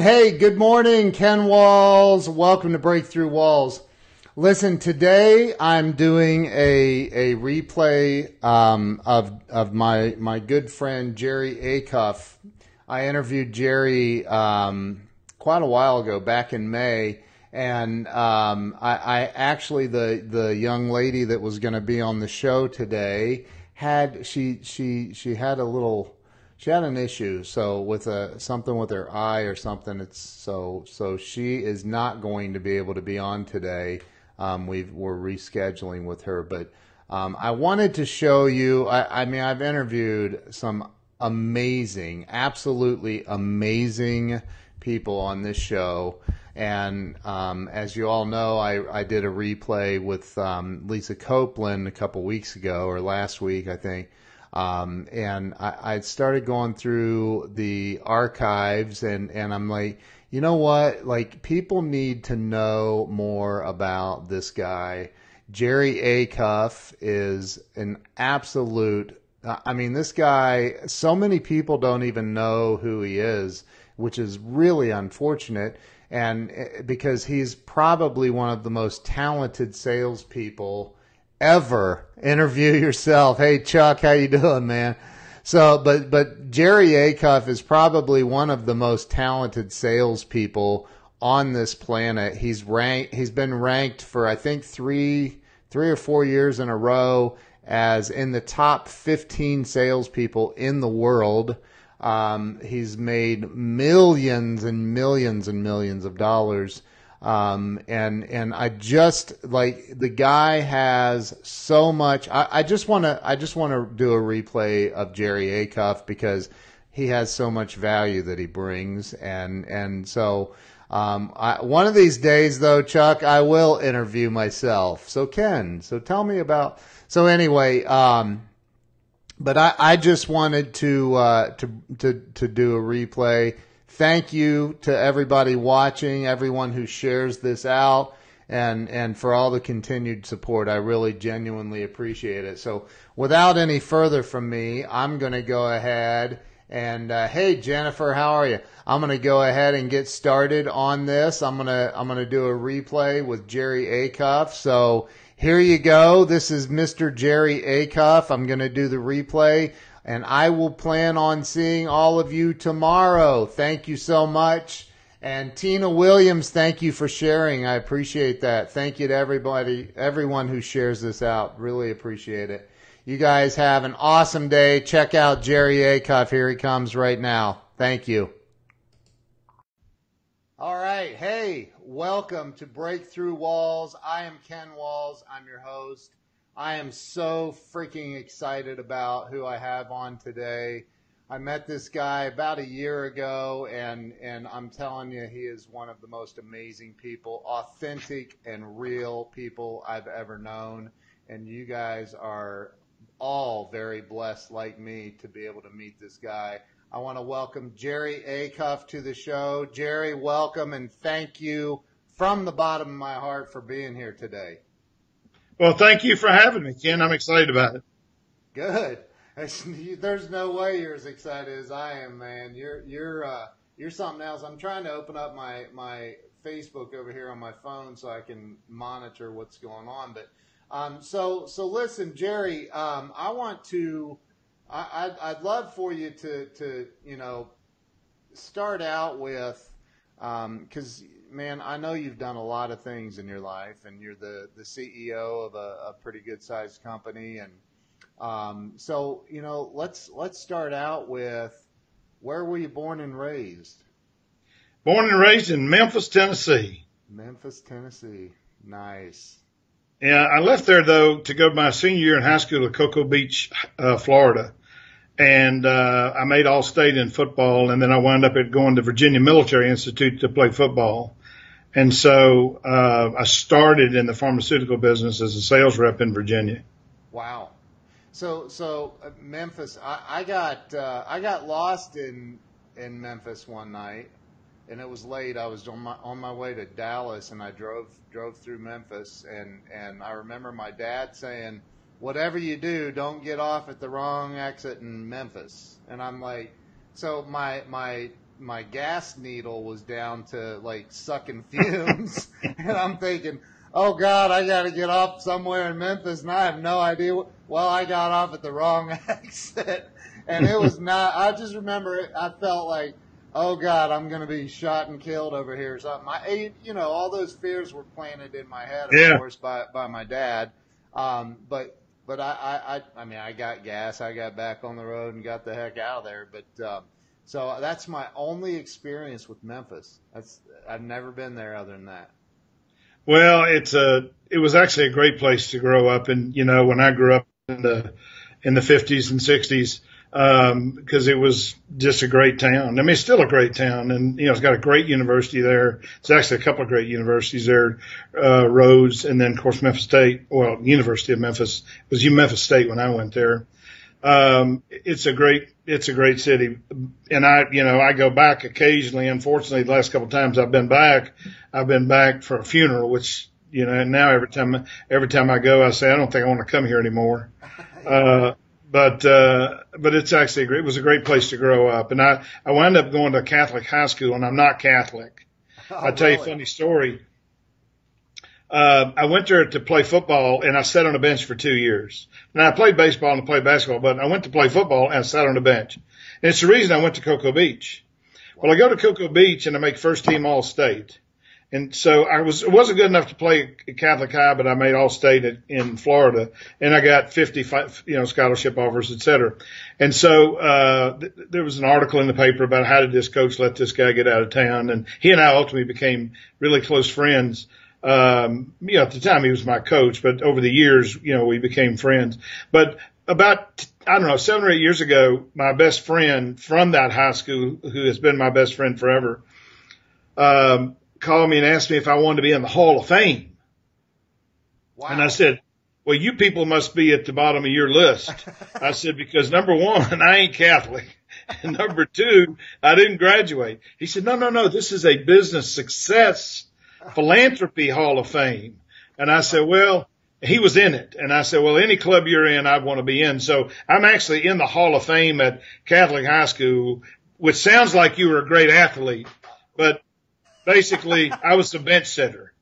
Hey, good morning, Ken Walls. Welcome to Breakthrough Walls. Listen, today I'm doing a a replay um, of of my my good friend Jerry Acuff. I interviewed Jerry um, quite a while ago, back in May, and um, I, I actually the the young lady that was going to be on the show today had she she she had a little she had an issue so with a something with her eye or something it's so so she is not going to be able to be on today um, we are rescheduling with her but um, i wanted to show you I, I mean i've interviewed some amazing absolutely amazing people on this show and um, as you all know, I, I did a replay with um, Lisa Copeland a couple weeks ago, or last week, I think. Um, and I, I started going through the archives, and, and I'm like, you know what? Like, people need to know more about this guy. Jerry Acuff is an absolute. I mean, this guy, so many people don't even know who he is, which is really unfortunate and eh, because he's probably one of the most talented salespeople ever. Interview yourself. Hey Chuck, how you doing, man? So, but but Jerry Acuff is probably one of the most talented salespeople on this planet. He's ranked. He's been ranked for I think three three or four years in a row as in the top 15 salespeople in the world. Um, he's made millions and millions and millions of dollars. Um, and and I just like the guy has so much. I, I just want to I just want to do a replay of Jerry Acuff because he has so much value that he brings, and and so um, I, one of these days though, Chuck, I will interview myself. So Ken, so tell me about. So anyway, um, but I, I just wanted to uh, to to to do a replay. Thank you to everybody watching, everyone who shares this out, and and for all the continued support. I really genuinely appreciate it. So, without any further from me, I'm going to go ahead and uh, hey Jennifer, how are you? I'm going to go ahead and get started on this. I'm to I'm to do a replay with Jerry Acuff. So here you go. This is Mr. Jerry Acuff. I'm going to do the replay and I will plan on seeing all of you tomorrow. Thank you so much. And Tina Williams, thank you for sharing. I appreciate that. Thank you to everybody, everyone who shares this out. Really appreciate it. You guys have an awesome day. Check out Jerry Acuff. Here he comes right now. Thank you. All right. Hey, welcome to Breakthrough Walls. I am Ken Walls. I'm your host. I am so freaking excited about who I have on today. I met this guy about a year ago, and, and I'm telling you, he is one of the most amazing people, authentic and real people I've ever known. And you guys are all very blessed, like me, to be able to meet this guy. I want to welcome Jerry Acuff to the show. Jerry, welcome and thank you from the bottom of my heart for being here today. Well, thank you for having me, Ken. I'm excited about it. Good. There's no way you're as excited as I am, man. You're you're uh, you're something else. I'm trying to open up my my Facebook over here on my phone so I can monitor what's going on. But um, so so listen, Jerry. Um, I want to I, would I'd love for you to, to, you know, start out with, because, um, man, I know you've done a lot of things in your life, and you're the, the CEO of a, a pretty good sized company. And um, so, you know, let's, let's start out with where were you born and raised? Born and raised in Memphis, Tennessee. Memphis, Tennessee. Nice. Yeah, I left there though to go my senior year in high school at Cocoa Beach, uh, Florida and uh, I made all state in football, and then I wound up at going to Virginia Military Institute to play football. And so uh, I started in the pharmaceutical business as a sales rep in Virginia. Wow. So so uh, Memphis, I, I got uh, I got lost in in Memphis one night, and it was late. I was on my on my way to Dallas, and I drove drove through Memphis, and and I remember my dad saying whatever you do, don't get off at the wrong exit in Memphis. And I'm like, so my my my gas needle was down to like sucking fumes, and I'm thinking, oh God, I got to get off somewhere in Memphis, and I have no idea. Well, I got off at the wrong exit, and it was not. I just remember it. I felt like, oh God, I'm going to be shot and killed over here. So my, you know, all those fears were planted in my head, of Yeah. course, by by my dad. Um, but but I, I, I, I mean, I got gas. I got back on the road and got the heck out of there. But um, so that's my only experience with Memphis. That's I've never been there other than that. Well, it's a it was actually a great place to grow up, and you know when I grew up in the in the fifties and sixties, um, because it was just a great town. I mean, it's still a great town, and you know it's got a great university there. It's actually a couple of great universities there, uh, Rhodes, and then of course Memphis State. Well, University of Memphis it was you Memphis State when I went there. Um, it's a great it's a great city, and I you know I go back occasionally. Unfortunately, the last couple of times I've been back, I've been back for a funeral, which you know and now every time every time I go, I say I don't think I want to come here anymore. Uh, but uh, but it's actually a great. It was a great place to grow up, and I I wound up going to a Catholic high school, and I'm not Catholic. I'll tell you a funny story. Uh, I went there to play football and I sat on a bench for two years. Now I played baseball and I played basketball, but I went to play football and I sat on a bench. And it's the reason I went to Cocoa Beach. Well, I go to Cocoa Beach and I make first team all state. And so I was, it wasn't good enough to play at Catholic High, but I made all state at, in Florida and I got 50, you know, scholarship offers, et cetera. And so, uh, th- there was an article in the paper about how did this coach let this guy get out of town? And he and I ultimately became really close friends. Um, you know, at the time he was my coach, but over the years, you know, we became friends. But about, I don't know, seven or eight years ago, my best friend from that high school, who has been my best friend forever, um, called me and asked me if I wanted to be in the Hall of Fame. Wow. And I said, well, you people must be at the bottom of your list. I said, because number one, I ain't Catholic. And number two, I didn't graduate. He said, no, no, no, this is a business success philanthropy hall of fame. And I said, well, he was in it. And I said, well, any club you're in, I'd want to be in. So I'm actually in the hall of fame at Catholic high school, which sounds like you were a great athlete, but basically I was the bench sitter.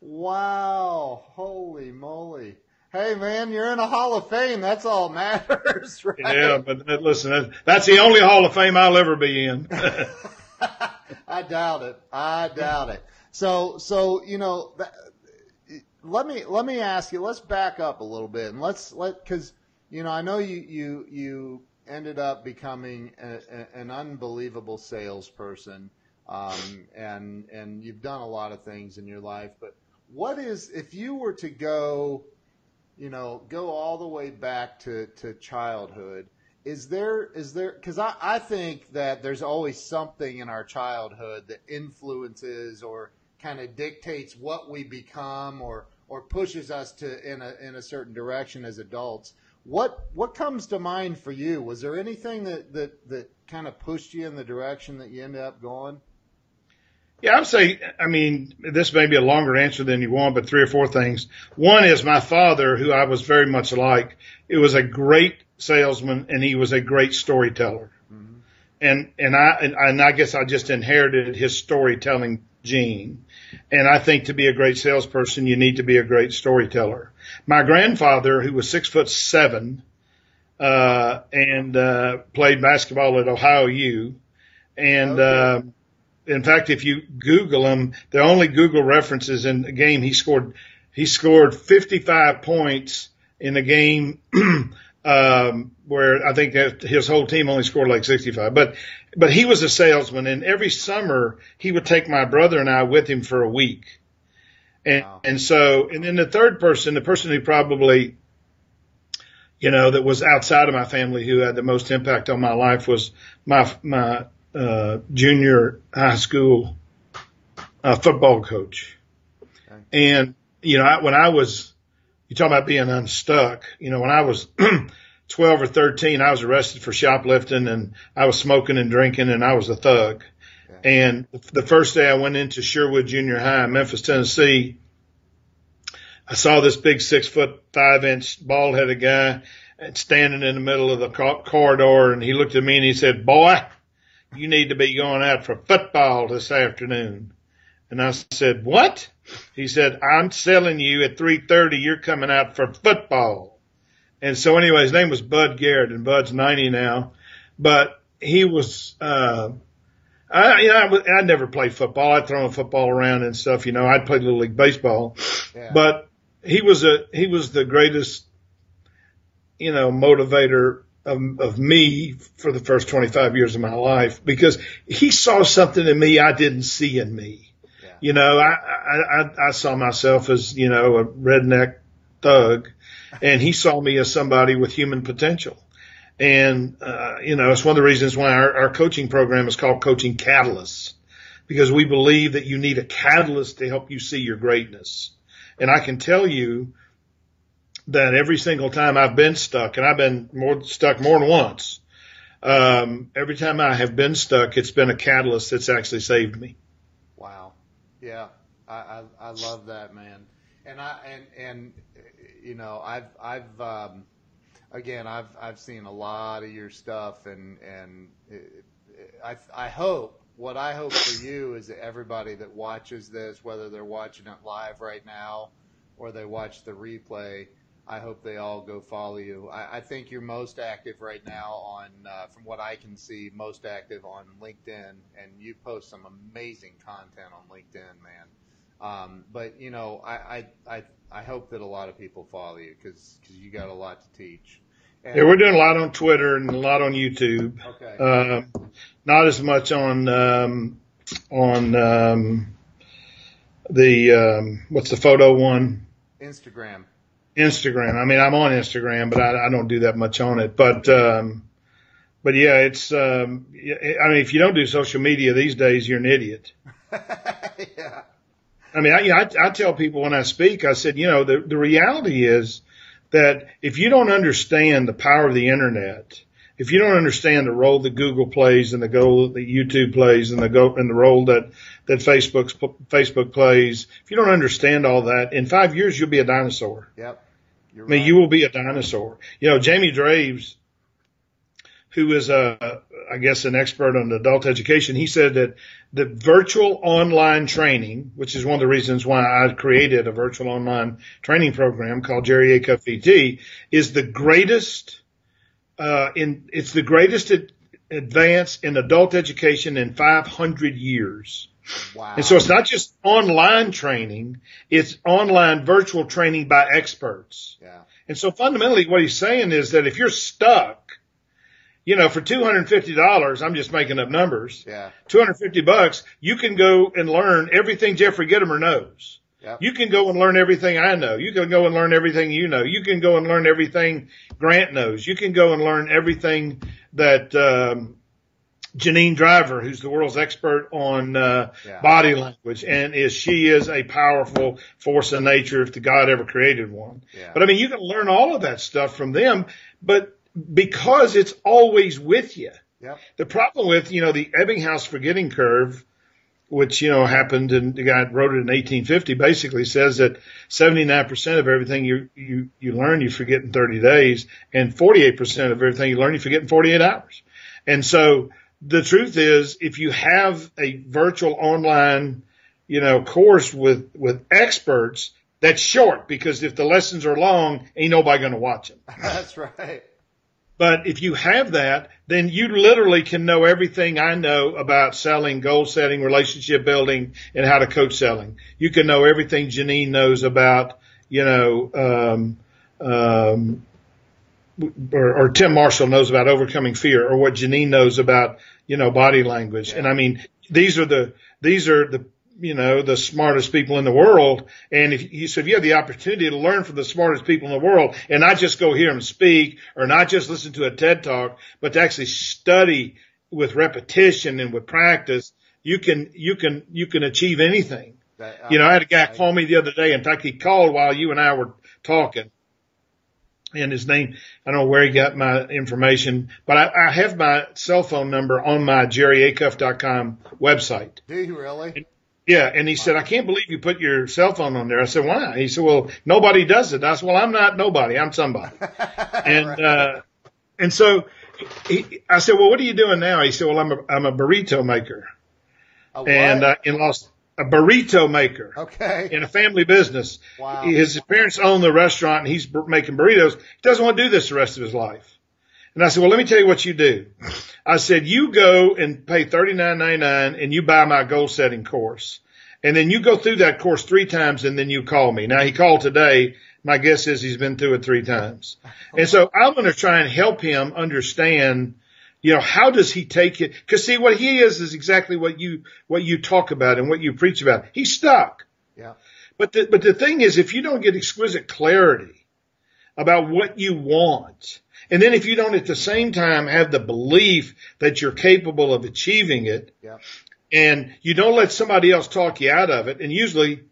Wow. Holy moly. Hey man, you're in a Hall of Fame. That's all matters, right? Yeah, but listen, that's the only hall of fame I'll ever be in. I doubt it. I doubt it. So, so you know, let me let me ask you. Let's back up a little bit and let's let because you know I know you you you ended up becoming a, a, an unbelievable salesperson, um, and and you've done a lot of things in your life. But what is if you were to go, you know, go all the way back to to childhood? Is there is there because I, I think that there's always something in our childhood that influences or kind of dictates what we become or or pushes us to in a in a certain direction as adults what what comes to mind for you was there anything that that that kind of pushed you in the direction that you ended up going Yeah, I'd say, I mean, this may be a longer answer than you want, but three or four things. One is my father, who I was very much like. It was a great salesman and he was a great storyteller. And, and I, and, and I guess I just inherited his storytelling gene. And I think to be a great salesperson, you need to be a great storyteller. My grandfather, who was six foot seven, uh, and, uh, played basketball at Ohio U and, Okay. uh, in fact, if you Google him, the only Google references in the game he scored, he scored 55 points in the game, um, where I think that his whole team only scored like 65. But, but he was a salesman and every summer he would take my brother and I with him for a week. And, Wow. and so, and then the third person, the person who probably, you know, that was outside of my family who had the most impact on my life was my, my, uh, junior high school, uh, football coach. Okay. And, you know, I, when I was, you talk about being unstuck, you know, when I was 12 or 13, I was arrested for shoplifting and I was smoking and drinking and I was a thug. Okay. And the first day I went into Sherwood Junior High in Memphis, Tennessee, I saw this big six foot five inch bald headed guy standing in the middle of the corridor and he looked at me and he said, boy, you need to be going out for football this afternoon. And I said, what? He said, I'm selling you at 3.30. You're coming out for football. And so anyway, his name was Bud Garrett and Bud's 90 now, but he was, uh, I, you know, I, I never played football. I'd throw a football around and stuff, you know, I'd play little league baseball, yeah. but he was a, he was the greatest, you know, motivator of, of me for the first 25 years of my life because he saw something in me I didn't see in me. You know, I, I, I saw myself as, you know, a redneck thug and he saw me as somebody with human potential. And, uh, you know, it's one of the reasons why our, our coaching program is called Coaching Catalysts because we believe that you need a catalyst to help you see your greatness. And I can tell you that every single time I've been stuck, and I've been more stuck more than once, um, every time I have been stuck, it's been a catalyst that's actually saved me. Yeah. I, I, I love that, man. And I, and, and, you know, I've, I've, um, again, I've, I've seen a lot of your stuff and, and I, I hope what I hope for you is that everybody that watches this, whether they're watching it live right now or they watch the replay, I hope they all go follow you. I, I think you're most active right now on, uh, from what I can see, most active on LinkedIn, and you post some amazing content on LinkedIn, man. Um, but you know, I, I, I, I hope that a lot of people follow you because because you got a lot to teach. And yeah, we're doing a lot on Twitter and a lot on YouTube. Okay. Uh, not as much on um, on um, the um, what's the photo one? Instagram. Instagram. I mean, I'm on Instagram, but I, I don't do that much on it. But, um, but yeah, it's, um, I mean, if you don't do social media these days, you're an idiot. yeah. I mean, I, I, I tell people when I speak, I said, you know, the, the reality is that if you don't understand the power of the internet, if you don't understand the role that Google plays and the role that YouTube plays and the go and the role that that Facebook's Facebook plays, if you don't understand all that, in five years you'll be a dinosaur. Yep. You're I mean, right. you will be a dinosaur. You know, Jamie Draves, who is a, I guess, an expert on adult education, he said that the virtual online training, which is one of the reasons why I created a virtual online training program called Jerry Acuff VT, is the greatest uh, in it's the greatest ad- advance in adult education in 500 years. Wow. And so it's not just online training, it's online virtual training by experts. Yeah. And so fundamentally what he's saying is that if you're stuck, you know, for $250, I'm just making up numbers. Yeah. 250 bucks, you can go and learn everything Jeffrey Gitomer knows. You can go and learn everything I know. You can go and learn everything you know. You can go and learn everything Grant knows. You can go and learn everything that um, Janine Driver, who's the world's expert on uh, yeah. body language, and is she is a powerful force in nature if the God ever created one. Yeah. But I mean, you can learn all of that stuff from them, but because it's always with you. Yep. The problem with you know the Ebbinghaus forgetting curve which, you know, happened and the guy wrote it in 1850 basically says that 79% of everything you, you, you learn, you forget in 30 days and 48% of everything you learn, you forget in 48 hours. And so the truth is if you have a virtual online, you know, course with, with experts, that's short because if the lessons are long, ain't nobody going to watch them. That's right. But if you have that, then you literally can know everything I know about selling, goal setting, relationship building, and how to coach selling. You can know everything Janine knows about, you know, um, um, or, or Tim Marshall knows about overcoming fear, or what Janine knows about, you know, body language. Yeah. And I mean, these are the these are the you know, the smartest people in the world. And if you, so if you have the opportunity to learn from the smartest people in the world and not just go hear them speak or not just listen to a TED talk, but to actually study with repetition and with practice, you can, you can, you can achieve anything. That, you know, I had a guy call me the other day. In fact, he called while you and I were talking and his name, I don't know where he got my information, but I, I have my cell phone number on my jerryacuff.com website. Do you really? And, yeah, and he said, I can't believe you put your cell phone on there. I said, why? He said, well, nobody does it. I said, well, I'm not nobody. I'm somebody. and, uh, and so, he, I said, well, what are you doing now? He said, well, I'm a, I'm a burrito maker. A and uh, in Los a burrito maker okay. in a family business. Wow. His parents own the restaurant and he's making burritos. He doesn't want to do this the rest of his life. And I said, well, let me tell you what you do. I said, you go and pay thirty nine ninety nine and you buy my goal setting course. And then you go through that course three times and then you call me. Now he called today. My guess is he's been through it three times. And so I'm going to try and help him understand you know, how does he take it? Cause see, what he is is exactly what you, what you talk about and what you preach about. He's stuck. Yeah. But the, but the thing is, if you don't get exquisite clarity about what you want, and then if you don't at the same time have the belief that you're capable of achieving it, Yeah. and you don't let somebody else talk you out of it, and usually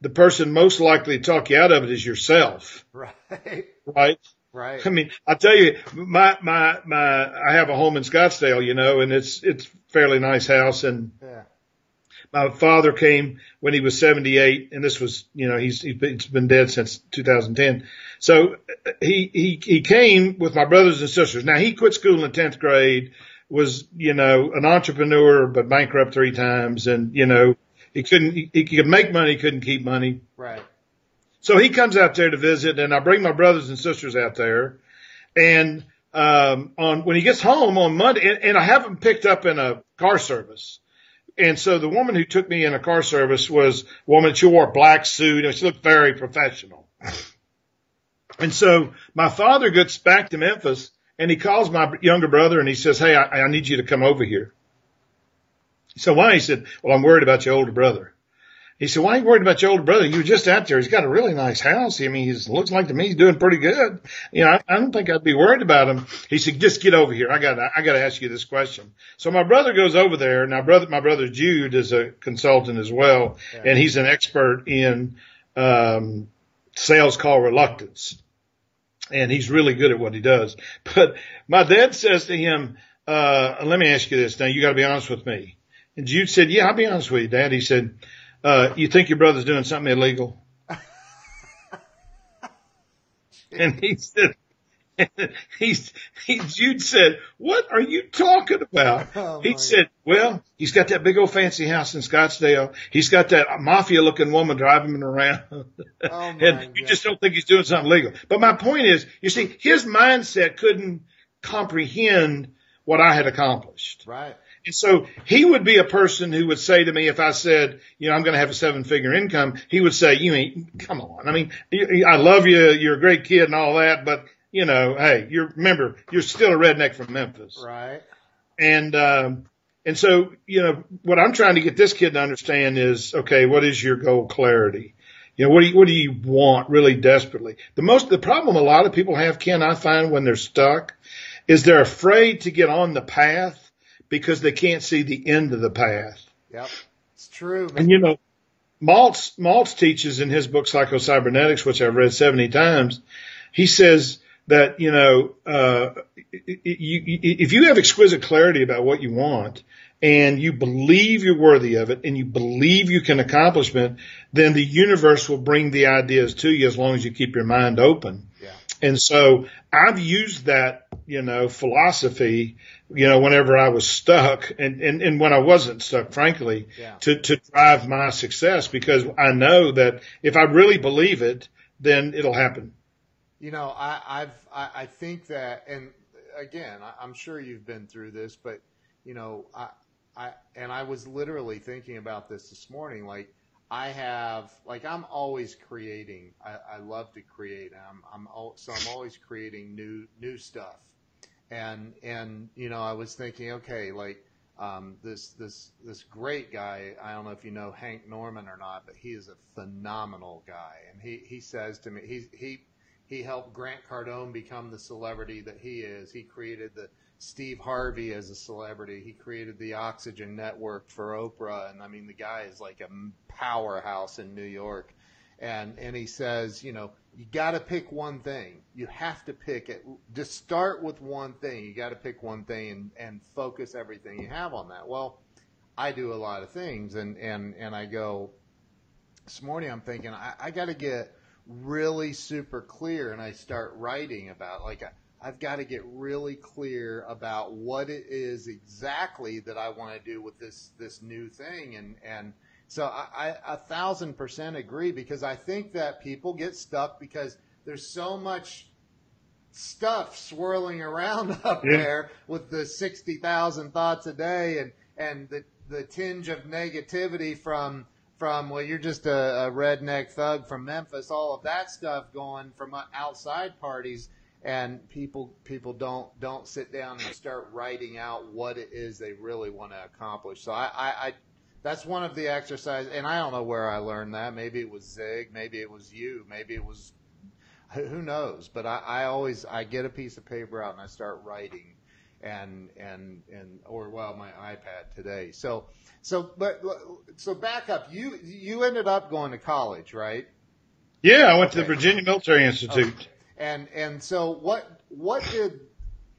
the person most likely to talk you out of it is yourself, Right. right? Right. I mean, I tell you, my, my, my, I have a home in Scottsdale, you know, and it's, it's fairly nice house. And Yeah. My father came when he was 78 and this was, you know, he's, he's been dead since 2010. So he, he, he came with my brothers and sisters. Now he quit school in 10th grade, was, you know, an entrepreneur, but bankrupt three times. And, you know, he couldn't, he, he could make money, couldn't keep money. Right. So he comes out there to visit and I bring my brothers and sisters out there and, um, on, when he gets home on Monday and, and I have him picked up in a car service. And so the woman who took me in a car service was a woman, she wore a black suit and she looked very professional. And so my father gets back to Memphis and he calls my younger brother and he says, Hey, I, I need you to come over here. So why? He said, well, I'm worried about your older brother. He said, why are you worried about your older brother? You were just out there. He's got a really nice house. I mean, he looks like to me he's doing pretty good. You know, I, I don't think I'd be worried about him. He said, just get over here. I got, I got to ask you this question. So my brother goes over there. Now, brother, my brother Jude is a consultant as well, Yeah. and he's an expert in um, sales call reluctance, and he's really good at what he does. But my dad says to him, uh, "Let me ask you this. Now, you got to be honest with me." And Jude said, "Yeah, I'll be honest with you, Dad." He said uh, you think your brother's doing something illegal? and he said, he's, he, Jude said, what are you talking about? Oh, he said, well, he's got that big old fancy house in Scottsdale. He's got that mafia looking woman driving him around. Oh, and you God. just don't think he's doing something legal. But my point is, you see, his mindset couldn't comprehend what I had accomplished. Right. And so he would be a person who would say to me, if I said, you know, I'm going to have a seven figure income, he would say, you ain't, come on. I mean, I love you. You're a great kid and all that, but you know, hey, you're, remember, you're still a redneck from Memphis. Right. And, um, and so, you know, what I'm trying to get this kid to understand is, okay, what is your goal clarity? You know, what do you, what do you want really desperately? The most, the problem a lot of people have, Ken, I find when they're stuck is they're afraid to get on the path because they can't see the end of the path. Yep. It's true. And you know, Maltz, Maltz teaches in his book Psycho-Cybernetics, which I've read 70 times, he says that, you know, uh, you, you, if you have exquisite clarity about what you want and you believe you're worthy of it and you believe you can accomplish it, then the universe will bring the ideas to you as long as you keep your mind open. And so I've used that, you know, philosophy, you know, whenever I was stuck and, and, and when I wasn't stuck, frankly, Yeah. to, to drive my success because I know that if I really believe it, then it'll happen. You know, I, I've I, I think that, and again, I, I'm sure you've been through this, but you know, I I and I was literally thinking about this this morning. Like, I have like I'm always creating. I, I love to create. I'm I'm al- so I'm always creating new new stuff, and and you know, I was thinking, okay, like. Um, this this this great guy. I don't know if you know Hank Norman or not, but he is a phenomenal guy. And he he says to me, he he he helped Grant Cardone become the celebrity that he is. He created the Steve Harvey as a celebrity. He created the Oxygen Network for Oprah, and I mean the guy is like a powerhouse in New York. And and he says, you know, you got to pick one thing. You have to pick it. Just start with one thing. You got to pick one thing and and focus everything you have on that. Well, I do a lot of things, and and and I go. This morning, I'm thinking I, I got to get really super clear, and I start writing about like I, I've got to get really clear about what it is exactly that I want to do with this this new thing, and and so I, I a thousand percent agree because I think that people get stuck because there's so much stuff swirling around up Yeah. there with the sixty thousand thoughts a day and and the the tinge of negativity from from well you're just a, a redneck thug from Memphis all of that stuff going from uh, outside parties and people people don't don't sit down and start writing out what it is they really want to accomplish so I, I, I that's one of the exercises and I don't know where I learned that maybe it was Zig maybe it was you maybe it was who knows but I, I always I get a piece of paper out and I start writing and and and or well my iPad today. So so but so back up. You you ended up going to college, right? Yeah, I went to the Virginia Military Institute. And and so what what did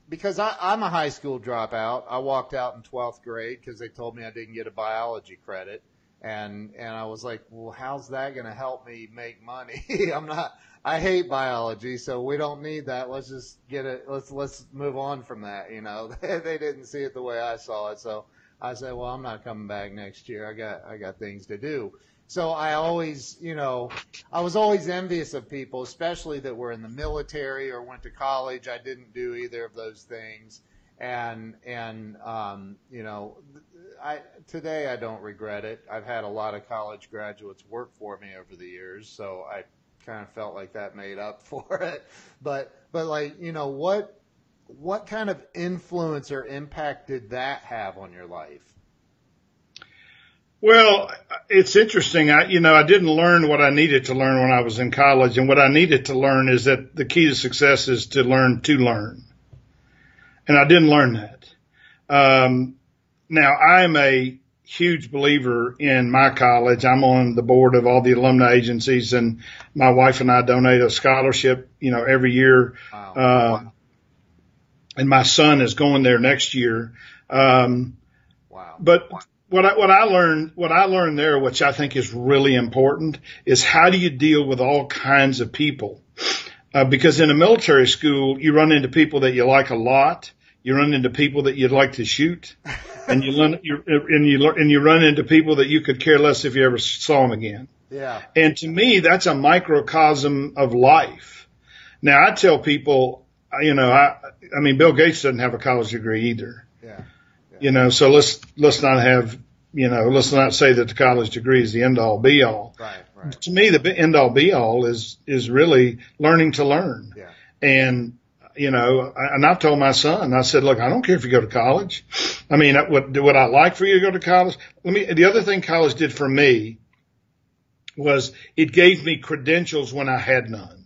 because I, I'm a high school dropout. I walked out in 12th grade because they told me I didn't get a biology credit. And, and I was like, well, how's that going to help me make money? I'm not, I hate biology, so we don't need that. Let's just get it. Let's, let's move on from that. You know, they didn't see it the way I saw it. So I said, well, I'm not coming back next year. I got, I got things to do. So I always, you know, I was always envious of people, especially that were in the military or went to college. I didn't do either of those things. And, and, um, you know, I, today I don't regret it. I've had a lot of college graduates work for me over the years, so I kind of felt like that made up for it. But, but like, you know, what, what kind of influence or impact did that have on your life? Well, it's interesting. I, you know, I didn't learn what I needed to learn when I was in college. And what I needed to learn is that the key to success is to learn to learn. And I didn't learn that. Um, now I'm a huge believer in my college. I'm on the board of all the alumni agencies and my wife and I donate a scholarship, you know, every year. Wow. Uh, and my son is going there next year. Um, wow. but what I, what I learned, what I learned there, which I think is really important, is how do you deal with all kinds of people? Uh, because in a military school, you run into people that you like a lot. You run into people that you'd like to shoot, and you learn you, and you learn, and you run into people that you could care less if you ever saw them again. Yeah. And to me, that's a microcosm of life. Now, I tell people, you know, I, I mean, Bill Gates doesn't have a college degree either. Yeah. You know, so let's let's not have you know let's not say that the college degree is the end all be all. Right. Right. To me, the end all be all is is really learning to learn. Yeah. And you know, and I've told my son, I said, look, I don't care if you go to college. I mean, what would I like for you to go to college? Let me. The other thing college did for me was it gave me credentials when I had none.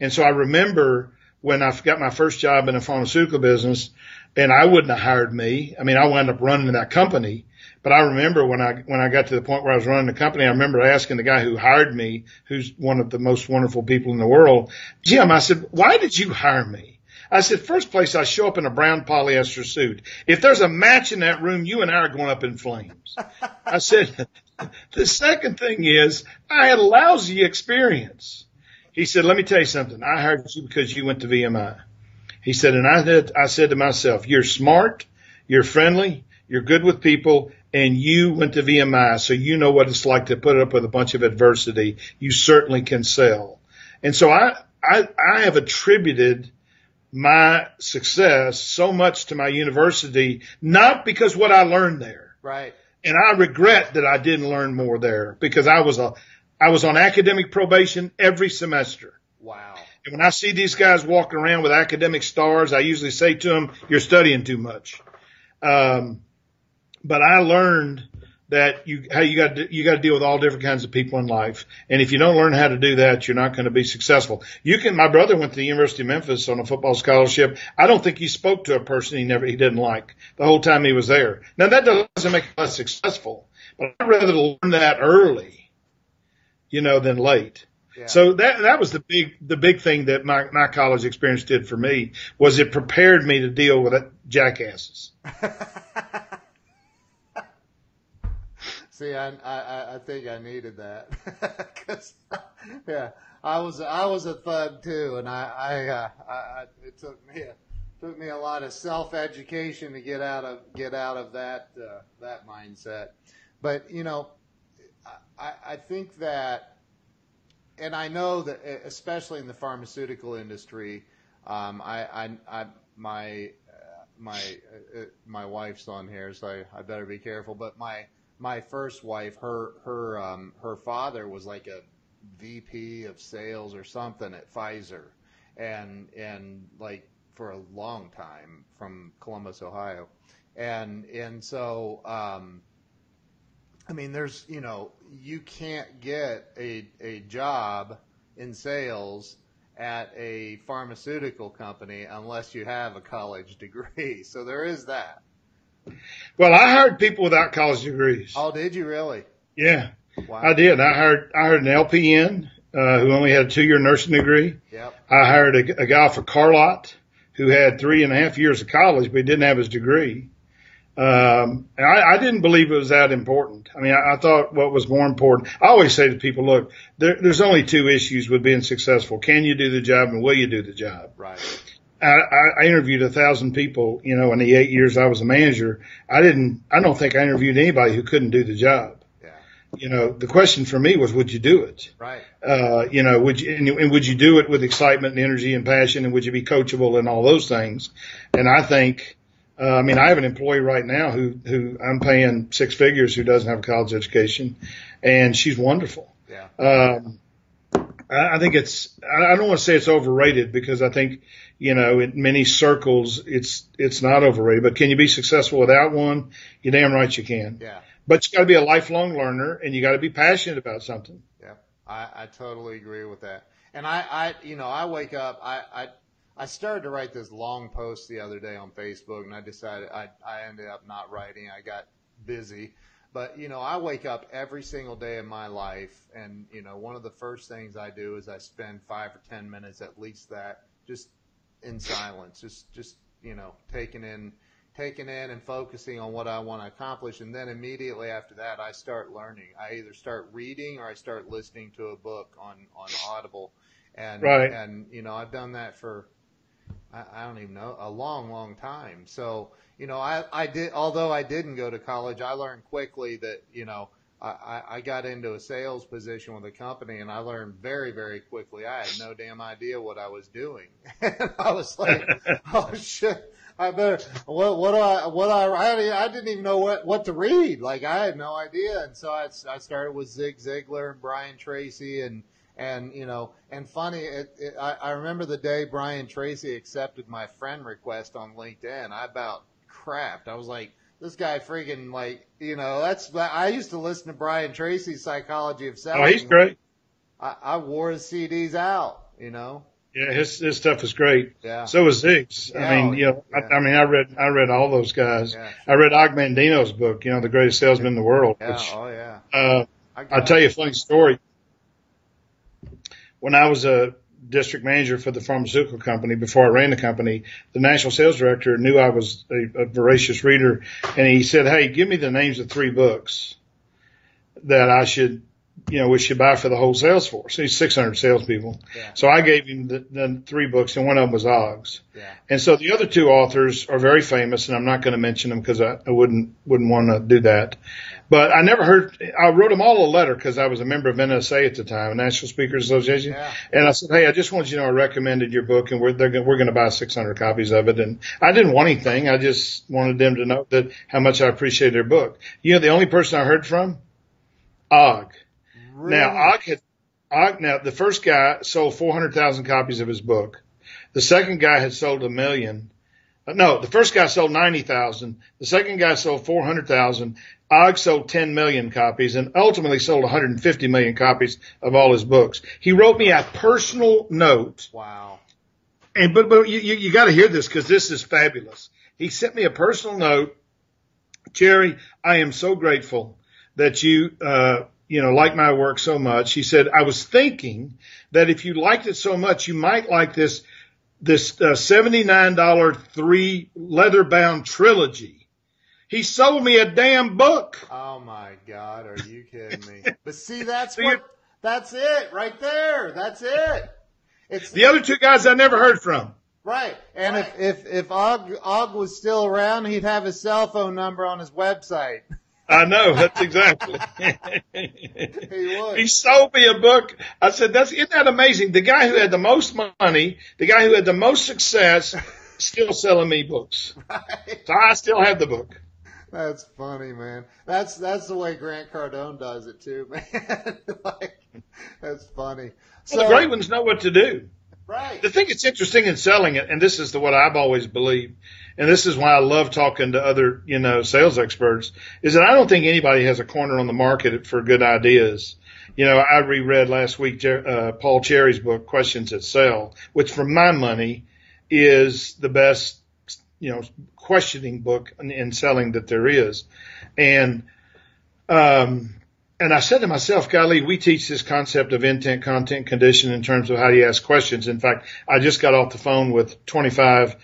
And so I remember when I got my first job in the pharmaceutical business and I wouldn't have hired me. I mean, I wound up running that company, but I remember when I, when I got to the point where I was running the company, I remember asking the guy who hired me, who's one of the most wonderful people in the world, Jim, I said, why did you hire me? I said, first place, I show up in a brown polyester suit. If there's a match in that room, you and I are going up in flames. I said, the second thing is I had a lousy experience. He said, let me tell you something. I hired you because you went to VMI. He said, and I said, I said to myself, you're smart, you're friendly, you're good with people, and you went to VMI, so you know what it's like to put up with a bunch of adversity. You certainly can sell. And so I, I, I have attributed my success so much to my university, not because what I learned there. Right. And I regret that I didn't learn more there because I was a, I was on academic probation every semester. Wow. And when I see these guys walking around with academic stars, I usually say to them, you're studying too much. Um, but I learned that you, how you got you got to deal with all different kinds of people in life. And if you don't learn how to do that, you're not going to be successful. You can, my brother went to the University of Memphis on a football scholarship. I don't think he spoke to a person he never, he didn't like the whole time he was there. Now that doesn't make him less successful, but I'd rather learn that early, you know, than late. Yeah. So that that was the big the big thing that my my college experience did for me was it prepared me to deal with jackasses. See, I, I, I think I needed that. Cause, yeah, I was, I was a thug too. And I, I, uh, I, it took me, a, took me a lot of self education to get out of, get out of that, uh, that mindset. But, you know, I, I think that, and I know that especially in the pharmaceutical industry, um, I, I, I, my, uh, my, uh, my wife's on here, so I, I better be careful. But my, my first wife, her her um, her father was like a VP of sales or something at Pfizer, and and like for a long time from Columbus, Ohio, and and so um, I mean, there's you know you can't get a a job in sales at a pharmaceutical company unless you have a college degree. So there is that. Well, I hired people without college degrees. Oh, did you really? Yeah, wow. I did. I hired I hired an LPN uh, who only had a two year nursing degree. Yep. I hired a, a guy for car lot who had three and a half years of college, but he didn't have his degree. Um, I, I didn't believe it was that important. I mean, I, I thought what was more important. I always say to people, look, there, there's only two issues with being successful: can you do the job, and will you do the job? Right. I, I interviewed a thousand people, you know, in the eight years I was a manager. I didn't, I don't think I interviewed anybody who couldn't do the job. Yeah. You know, the question for me was, would you do it? Right. Uh, you know, would you, and, and would you do it with excitement and energy and passion and would you be coachable and all those things? And I think, uh, I mean, I have an employee right now who, who I'm paying six figures who doesn't have a college education and she's wonderful. Yeah. Um, I, I think it's, I don't want to say it's overrated because I think, you know, in many circles, it's, it's not overrated, but can you be successful without one? You damn right you can. Yeah. But you got to be a lifelong learner and you got to be passionate about something. Yeah. I, I totally agree with that. And I, I, you know, I wake up, I, I, I started to write this long post the other day on Facebook and I decided I, I ended up not writing. I got busy. But, you know, I wake up every single day of my life and, you know, one of the first things I do is I spend five or 10 minutes at least that just in silence, just just you know taking in taking in and focusing on what I want to accomplish, and then immediately after that, I start learning. I either start reading or I start listening to a book on on Audible, and right. and you know I've done that for I, I don't even know a long long time. So you know I I did although I didn't go to college, I learned quickly that you know I, I got into a sales position with a company and I learned very, very quickly. I had no damn idea what I was doing. and I was like, oh shit. I better, what, what do I, what I, I, I didn't even know what, what to read. Like I had no idea. And so I, I started with Zig Ziglar and Brian Tracy and, and, you know, and funny, it, it, I, I remember the day Brian Tracy accepted my friend request on LinkedIn. I about crapped. I was like, this guy freaking like you know that's I used to listen to Brian Tracy's Psychology of Selling. Oh, he's great. I, I wore his CDs out, you know. Yeah, his his stuff is great. Yeah. So was Zig's. Yeah, I mean, you know, yeah. I, I mean, I read I read all those guys. Yeah. I read Og Mandino's book, you know, the greatest salesman in the world. Yeah. Which, oh yeah. uh, I I'll tell you a funny story. When I was a district manager for the pharmaceutical company before I ran the company, the national sales director knew I was a, a voracious reader and he said, Hey, give me the names of three books that I should, you know, we should buy for the whole sales force. He's 600 salespeople. Yeah. So I gave him the, the three books and one of them was Og's. Yeah. And so the other two authors are very famous and I'm not going to mention them because I, I wouldn't, wouldn't want to do that. But I never heard, I wrote them all a letter because I was a member of NSA at the time, National Speakers Association. Yeah. And I said, Hey, I just want you to know I recommended your book and we're, gonna- we're going to buy 600 copies of it. And I didn't want anything. I just wanted them to know that how much I appreciate their book. You know, the only person I heard from, Og. Really? Now, Og had, Og, now the first guy sold 400,000 copies of his book. The second guy had sold a million. Uh, No, the first guy sold 90,000. The second guy sold 400,000. Og sold 10 million copies and ultimately sold 150 million copies of all his books. He wrote me a personal note Wow. and but but you you, you got to hear this because this is fabulous. He sent me a personal note, Jerry. I am so grateful that you uh you know like my work so much. He said I was thinking that if you liked it so much, you might like this this uh, seventy nine dollar three leather bound trilogy. He sold me a damn book. Oh my God, are you kidding me? but see, that's what, that's it right there. That's it. It's the other two guys I never heard from. Right. And right. if, if, if Og, Og was still around, he'd have his cell phone number on his website. I know. That's exactly. he. He sold me a book. I said, "That's isn't that amazing?" The guy who had the most money, the guy who had the most success, still selling me books. Right. So I still have the book. That's funny, man. That's that's the way Grant Cardone does it too, man. like, that's funny. So, well, the great ones know what to do. Right. The thing that's interesting in selling it, and this is the, what I've always believed, and this is why I love talking to other, you know, sales experts, is that I don't think anybody has a corner on the market for good ideas. You know, I reread last week uh, Paul Cherry's book, Questions That Sell, which for my money is the best, you know, questioning book in, in selling that there is. And, um, and I said to myself, golly, we teach this concept of intent, content, condition in terms of how you ask questions. In fact, I just got off the phone with 25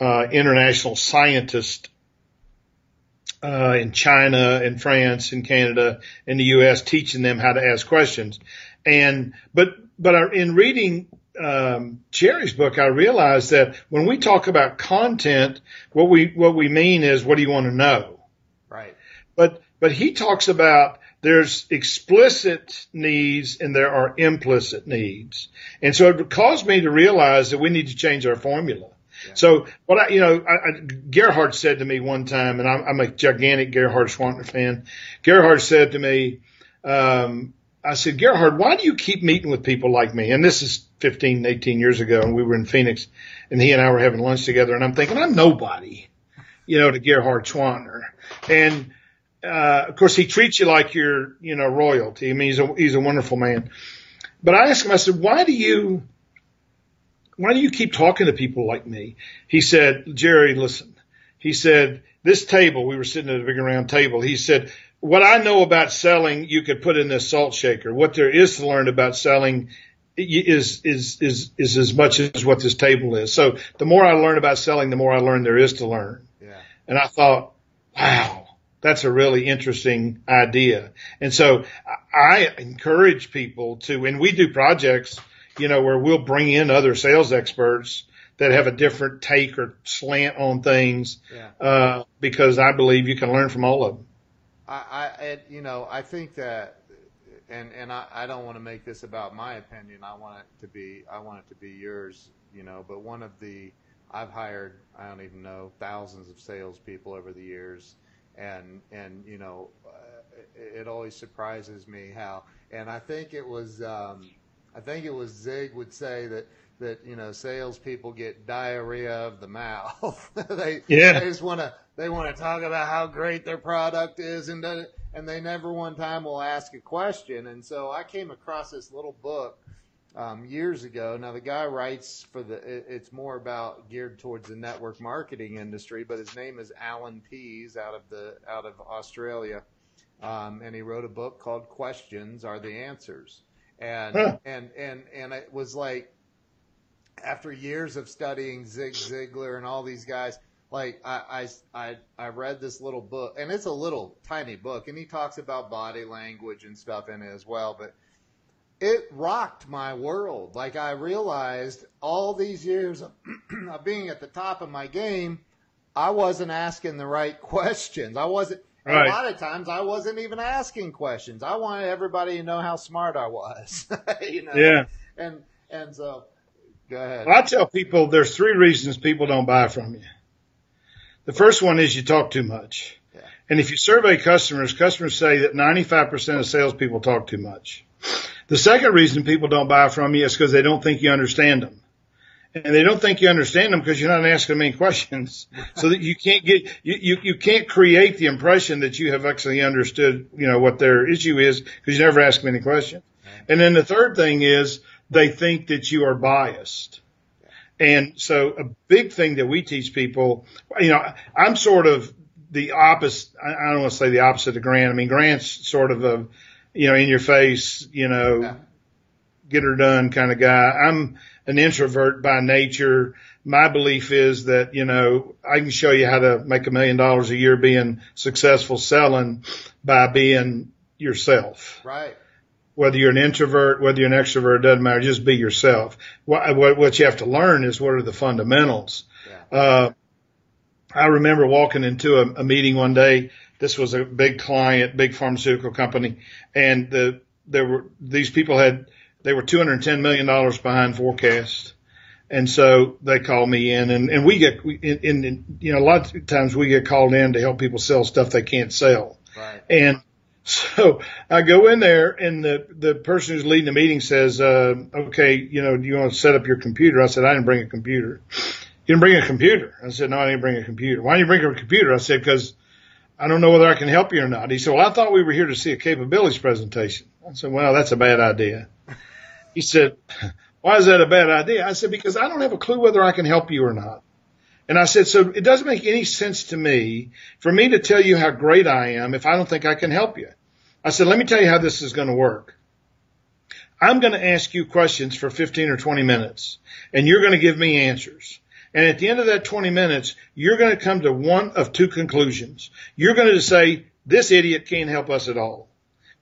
uh, international scientists uh, in China, in France, in Canada, in the U.S., teaching them how to ask questions. And but but in reading um, Cherry's book, I realized that when we talk about content, what we what we mean is what do you want to know? Right. But but he talks about there's explicit needs and there are implicit needs. And so it caused me to realize that we need to change our formula. Yeah. So what I, you know, I, I, Gerhard said to me one time, and I'm, I'm a gigantic Gerhard Gschwandtner fan. Gerhard said to me, um, I said, Gerhard, why do you keep meeting with people like me? And this is 15, 18 years ago, and we were in Phoenix, and he and I were having lunch together, and I'm thinking, I'm nobody, you know, to Gerhard Gschwandtner. And uh, of course, he treats you like you're, you know, royalty. I mean, he's a, he's a wonderful man. But I asked him, I said, why do you, why do you keep talking to people like me? He said, Jerry, listen, he said, this table, we were sitting at a big round table. He said, what I know about selling, you could put in this salt shaker. What there is to learn about selling is, is, is, is as much as what this table is. So the more I learn about selling, the more I learn there is to learn. Yeah. And I thought, wow, that's a really interesting idea. And so I encourage people to, and we do projects, you know, where we'll bring in other sales experts that have a different take or slant on things, yeah. uh, because I believe you can learn from all of them. I, I you know, I think that, and, and I, I don't want to make this about my opinion. I want it to be, I want it to be yours, you know, but one of the, I've hired, I don't even know, thousands of salespeople over the years and and you know, uh, it, it, always surprises me how. And I think it was um, I think it was Zig would say that that you know salespeople get diarrhea of the mouth. they yeah. they just want to they want to talk about how great their product is and and they never one time will ask a question. And so I came across this little book um, years ago. Now the guy writes for the. It's more about geared towards the network marketing industry, but his name is Allan Pease out of the out of Australia, um, and he wrote a book called "Questions Are the Answers." And huh. and and and it was like after years of studying Zig Ziglar and all these guys, like I, I, I, I read this little book, and it's a little tiny book, and he talks about body language and stuff in it as well. But it rocked my world. Like I realized all these years of, being at the top of my game, I wasn't asking the right questions. I wasn't. Right. A lot of times, I wasn't even asking questions. I wanted everybody to know how smart I was. you know? Yeah. And and so, go ahead. Well, I tell people there's three reasons people don't buy from you. The first one is you talk too much. Yeah. And if you survey customers, customers say that 95% of salespeople talk too much. The second reason people don't buy from you is because they don't think you understand them. And they don't think you understand them because you're not asking them any questions. so that you can't get, you, you, you can't create the impression that you have actually understood, you know, what their issue is because you never ask them any questions. And then the third thing is they think that you are biased. And so a big thing that we teach people, you know, I'm sort of the opposite. I don't want to say the opposite of Grant. I mean, Grant's sort of a, you know, in your face, you know, yeah. get her done kind of guy. I'm an introvert by nature. My belief is that, you know, I can show you how to make a million dollars a year being successful selling by being yourself. Right. Whether you're an introvert, whether you're an extrovert, it doesn't matter. Just be yourself. What, what, what you have to learn is what are the fundamentals. Yeah. Uh, I remember walking into a, a meeting one day. This was a big client, big pharmaceutical company, and the there were these people had they were two hundred ten million dollars behind forecast, and so they called me in, and and we get in, in you know a lot of times we get called in to help people sell stuff they can't sell, right. and so I go in there and the, the person who's leading the meeting says, uh, okay, you know, do you want to set up your computer? I said, I didn't bring a computer. You didn't bring a computer. I said, no, I didn't bring a computer. Why didn't you bring a computer? I said, because I don't know whether I can help you or not. He said, well, I thought we were here to see a capabilities presentation. I said, well, that's a bad idea. He said, why is that a bad idea? I said, because I don't have a clue whether I can help you or not. And I said, so it doesn't make any sense to me for me to tell you how great I am if I don't think I can help you. I said, let me tell you how this is going to work. I'm going to ask you questions for 15 or 20 minutes and you're going to give me answers. And at the end of that 20 minutes, you're going to come to one of two conclusions. You're going to say, this idiot can't help us at all.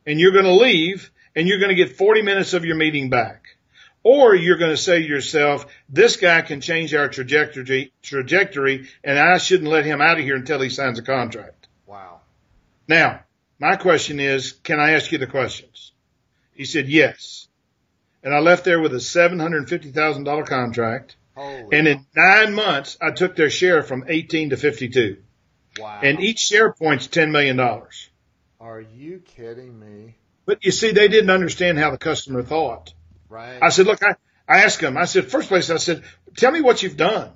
And you're going to leave and you're going to get 40 minutes of your meeting back. Or you're going to say to yourself, this guy can change our trajectory, trajectory and I shouldn't let him out of here until he signs a contract. Wow. Now, my question is, can I ask you the questions? He said, yes. And I left there with a $750,000 contract Holy and in nine months, I took their share from 18 to 52. wow. And each share point's $10 million. Are you kidding me? But you see, they didn't understand how the customer thought. Right. I said, look, I, I asked them, I said, first place, I said, tell me what you've done.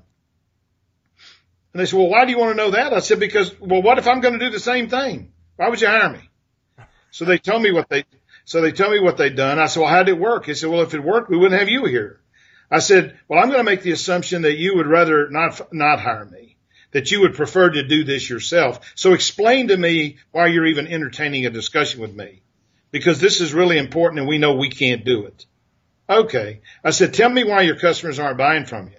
And they said, well, why do you want to know that? I said, because, well, what if I'm going to do the same thing? Why would you hire me? So they told me what they, so they told me what they'd done. I said, well, how did it work? He said, well, if it worked, we wouldn't have you here. I said, well, I'm going to make the assumption that you would rather not, not hire me, that you would prefer to do this yourself. So explain to me why you're even entertaining a discussion with me because this is really important and we know we can't do it. Okay. I said, tell me why your customers aren't buying from you.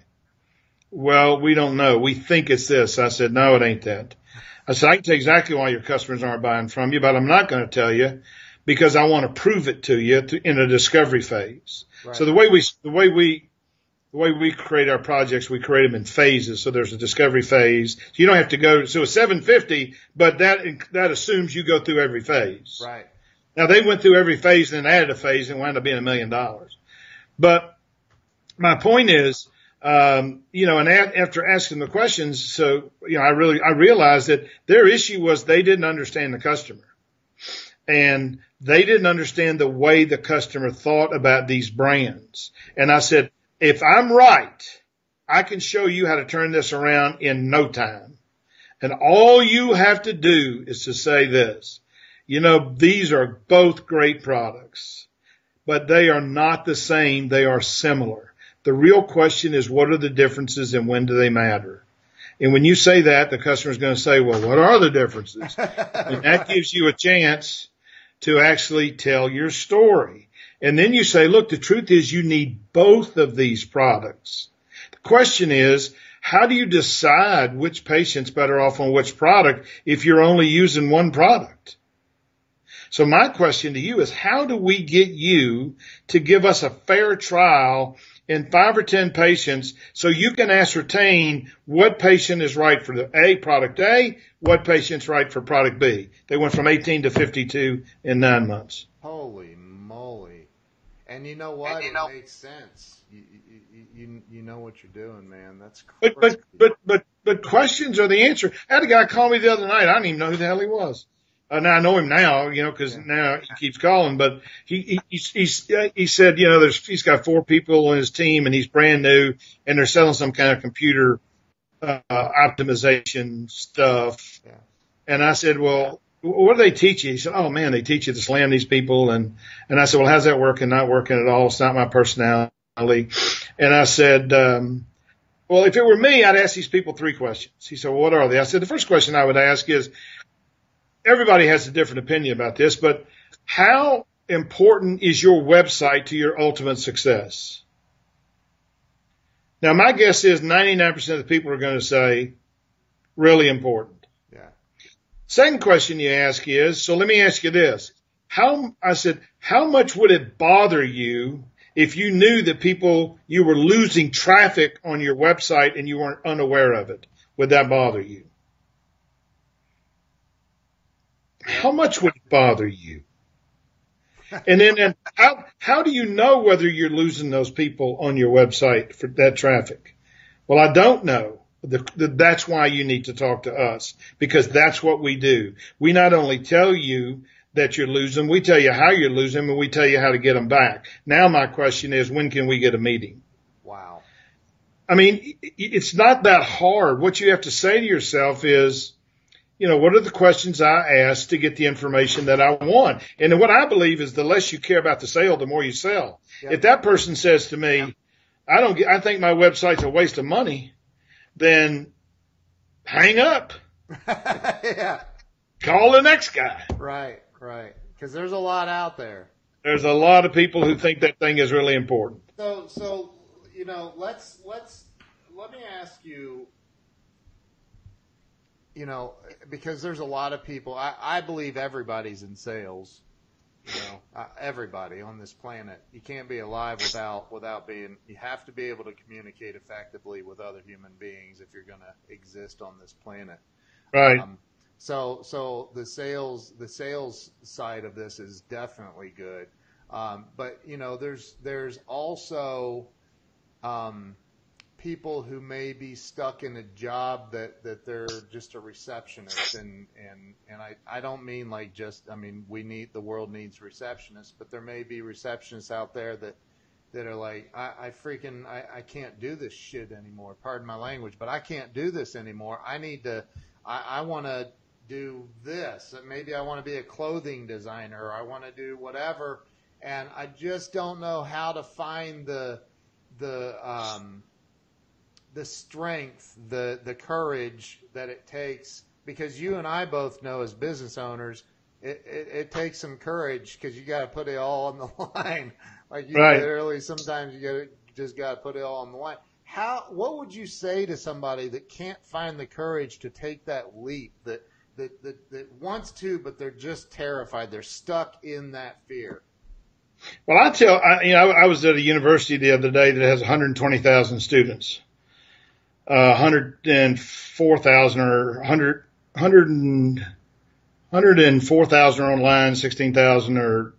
Well, we don't know. We think it's this. I said, no, it ain't that. I said, I can tell you exactly why your customers aren't buying from you, but I'm not going to tell you because I want to prove it to you to, in a discovery phase. Right. So the way we, the way we the way we create our projects, we create them in phases. So there's a discovery phase. So you don't have to go, so it's 750, but that, that assumes you go through every phase. Right. Now they went through every phase and then added a phase and wound up being a million dollars. But my point is, um, you know, and after asking the questions, so, you know, I really, I realized that their issue was they didn't understand the customer and they didn't understand the way the customer thought about these brands. And I said, if I'm right, I can show you how to turn this around in no time. And all you have to do is to say this, you know, these are both great products, but they are not the same. They are similar. The real question is what are the differences and when do they matter? And when you say that, the customer is going to say, well, what are the differences? and that gives you a chance to actually tell your story. And then you say, look, the truth is you need both of these products. The question is, how do you decide which patient's better off on which product if you're only using one product? So my question to you is how do we get you to give us a fair trial in five or 10 patients so you can ascertain what patient is right for the A product A, what patient's right for product B. They went from 18 to 52 in nine months. Holy. And you know what? You know, it makes sense. You, you, you, you know what you're doing, man. That's crazy. But, but, but, but, but questions are the answer. I had a guy call me the other night. I didn't even know who the hell he was. Uh, now I know him now, you know, cause yeah. now he keeps calling, but he, he, he's, he's, he said, you know, there's, he's got four people on his team and he's brand new and they're selling some kind of computer, uh, optimization stuff. Yeah. And I said, well, what do they teach you? He said, oh man, they teach you to slam these people. And, and I said, well, how's that working? Not working at all. It's not my personality. And I said, um, well, if it were me, I'd ask these people three questions. He said, well, what are they? I said, the first question I would ask is, everybody has a different opinion about this, but how important is your website to your ultimate success? Now, my guess is 99% of the people are going to say, really important. Second question you ask is, so let me ask you this. How, I said, how much would it bother you if you knew that people, you were losing traffic on your website and you weren't unaware of it? Would that bother you? How much would it bother you? And then and how, how do you know whether you're losing those people on your website for that traffic? Well, I don't know. The, the, that's why you need to talk to us because that's what we do. We not only tell you that you're losing, we tell you how you're losing and we tell you how to get them back. Now my question is, when can we get a meeting? Wow. I mean, it's not that hard. What you have to say to yourself is, you know, what are the questions I ask to get the information that I want? And what I believe is the less you care about the sale, the more you sell. If that person says to me. I don't get, I think my website's a waste of money, then hang up. yeah. Call the next guy. Right, right. Cause there's a lot out there. There's a lot of people who think that thing is really important. So, so, you know, let's, let's, let me ask you, you know, because there's a lot of people. I, I believe everybody's in sales. You know, everybody on this planet. You can't be alive without without being. You have to be able to communicate effectively with other human beings if you're going to exist on this planet. Right. Um, so so the sales the sales side of this is definitely good. Um, but you know, there's there's also um, people who may be stuck in a job that, that they're just a receptionist and, and, and I, I don't mean like just, I mean, we need, the world needs receptionists, but there may be receptionists out there that, that are like, I, I freaking, I, I can't do this shit anymore. Pardon my language, but I can't do this anymore. I need to, I, I want to do this. Maybe I want to be a clothing designer I want to do whatever. And I just don't know how to find the, the, um, the strength, the the courage that it takes, because you and I both know as business owners, it, it, it takes some courage because you got to put it all on the line. Like you right. literally, sometimes you got just got to put it all on the line. How? What would you say to somebody that can't find the courage to take that leap? That that that, that wants to, but they're just terrified. They're stuck in that fear. Well, I tell, I, you know, I was at a university the other day that has 120,000 students uh, 104,000 or 100, 100 104,000 are online, 16,000 are,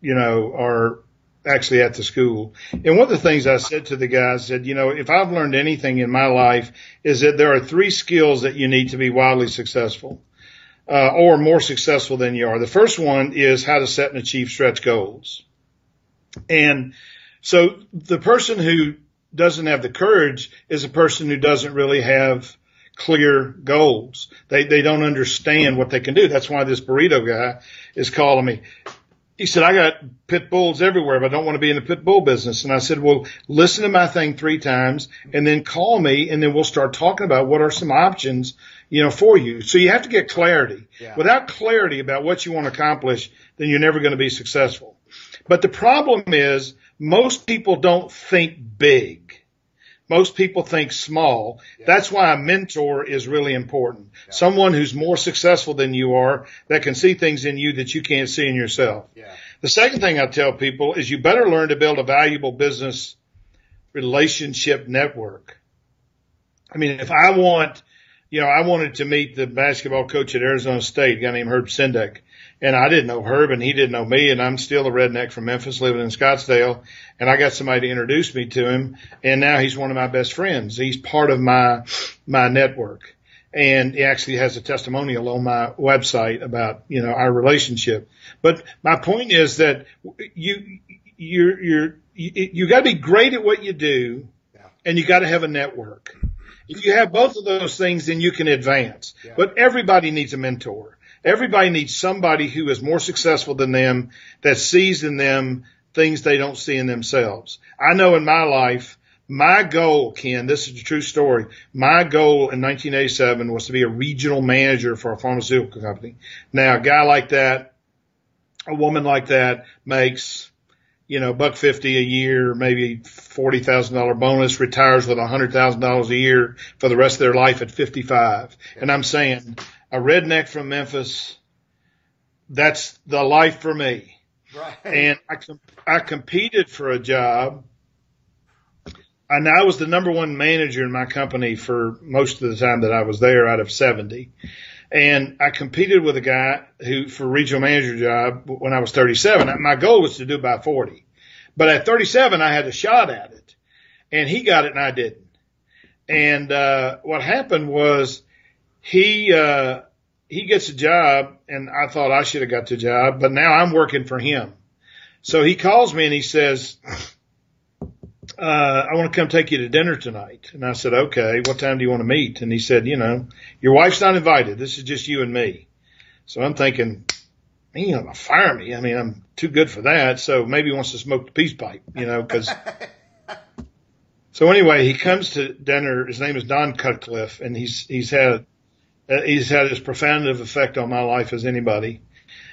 you know, are actually at the school. And one of the things I said to the guys said, you know, if I've learned anything in my life is that there are three skills that you need to be wildly successful, uh, or more successful than you are. The first one is how to set and achieve stretch goals. And so the person who doesn't have the courage is a person who doesn't really have clear goals. They they don't understand what they can do. That's why this burrito guy is calling me. He said, I got pit bulls everywhere, but I don't want to be in the pit bull business. And I said, well, listen to my thing three times and then call me and then we'll start talking about what are some options, you know, for you. So you have to get clarity. Yeah. Without clarity about what you want to accomplish, then you're never going to be successful. But the problem is most people don't think big. Most people think small. Yeah. That's why a mentor is really important. Yeah. Someone who's more successful than you are that can see things in you that you can't see in yourself. Yeah. The second thing I tell people is you better learn to build a valuable business relationship network. I mean, if I want, you know, I wanted to meet the basketball coach at Arizona State, a guy named Herb Sendek and I didn't know Herb and he didn't know me and I'm still a redneck from Memphis living in Scottsdale and I got somebody to introduce me to him and now he's one of my best friends. He's part of my, my network and he actually has a testimonial on my website about, you know, our relationship. But my point is that you, you're, you're, you, you gotta be great at what you do and you gotta have a network. If you have both of those things, then you can advance. Yeah. But everybody needs a mentor. Everybody needs somebody who is more successful than them that sees in them things they don't see in themselves. I know in my life, my goal, Ken, this is a true story. My goal in 1987 was to be a regional manager for a pharmaceutical company. Now, a guy like that, a woman like that makes, you know, buck fifty a year, maybe forty thousand dollar bonus, retires with a hundred thousand dollars a year for the rest of their life at fifty five. And I'm saying a redneck from Memphis, that's the life for me. Right. And I com- I competed for a job. And I was the number one manager in my company for most of the time that I was there out of 70. And I competed with a guy who, for regional manager job when I was 37. My goal was to do by 40. But at 37, I had a shot at it. And he got it and I didn't. And, uh, what happened was he, uh, he gets a job and I thought I should have got the job, but now I'm working for him. So he calls me and he says, uh, I want to come take you to dinner tonight. And I said, okay, what time do you want to meet? And he said, you know, your wife's not invited. This is just you and me. So I'm thinking, he ain't gonna fire me. I mean, I'm too good for that. So maybe he wants to smoke the peace pipe, you know, cause. so anyway, he comes to dinner. His name is Don Cutcliffe and he's, he's had, uh, he's had as profound of effect on my life as anybody.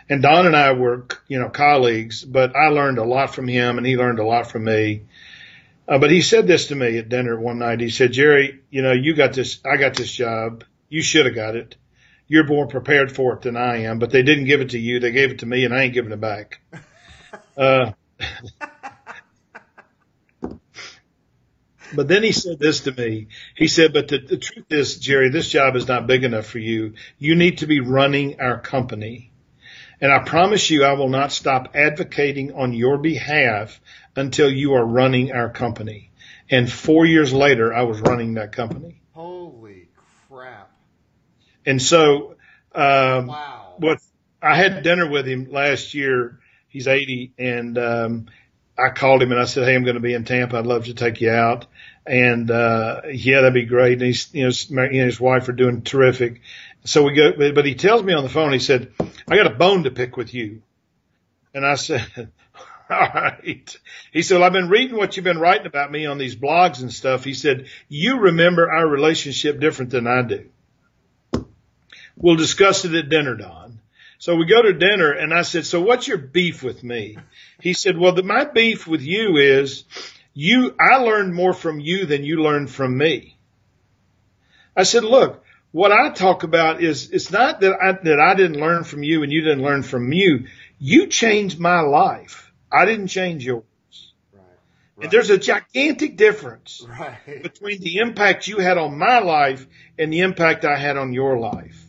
And Don and I were, you know, colleagues, but I learned a lot from him and he learned a lot from me. Uh, but he said this to me at dinner one night. He said, Jerry, you know, you got this, I got this job. You should have got it. You're more prepared for it than I am, but they didn't give it to you. They gave it to me and I ain't giving it back. Uh, but then he said this to me. He said, but the, the truth is, Jerry, this job is not big enough for you. You need to be running our company. And I promise you, I will not stop advocating on your behalf until you are running our company. And four years later, I was running that company. Holy crap. And so, um, Wow. what I had dinner with him last year. He's 80 and, um, I called him and I said, Hey, I'm going to be in Tampa. I'd love to take you out. And, uh, yeah, that'd be great. And he's, you know, his- his wife are doing terrific. So we go, but he tells me on the phone, he said, I got a bone to pick with you. And I said, all right. He said, well, I've been reading what you've been writing about me on these blogs and stuff. He said, you remember our relationship different than I do. We'll discuss it at dinner, Don. So we go to dinner and I said, so what's your beef with me? He said, well, the, my beef with you is you, I learned more from you than you learned from me. I said, look, what I talk about is, it's not that I, that I didn't learn from you and you didn't learn from you. You changed my life. I didn't change yours. Right. And there's a gigantic difference Right. between the impact you had on my life and the impact I had on your life.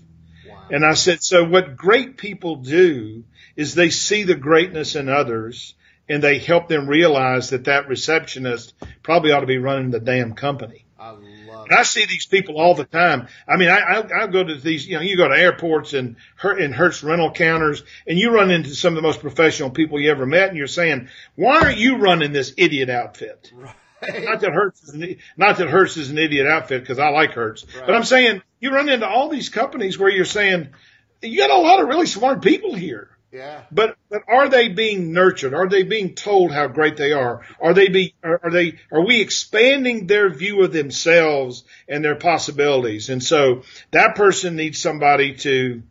And I said, so what great people do is they see the greatness in others and they help them realize that that receptionist probably ought to be running the damn company. I love And I see these people all the time. I mean, I, I, I go to these, you know, you go to airports and Her- and Hertz rental counters and you run into some of the most professional people you ever met and you're saying, why aren't you running this idiot outfit? Right. Not that Hertz is an, not that Hertz is an idiot outfit because I like Hertz, Right. but I'm saying you run into all these companies where you're saying you got a lot of really smart people here. Yeah. But but are they being nurtured? Are they being told how great they are? Are they be are, are they are we expanding their view of themselves and their possibilities? And so that person needs somebody to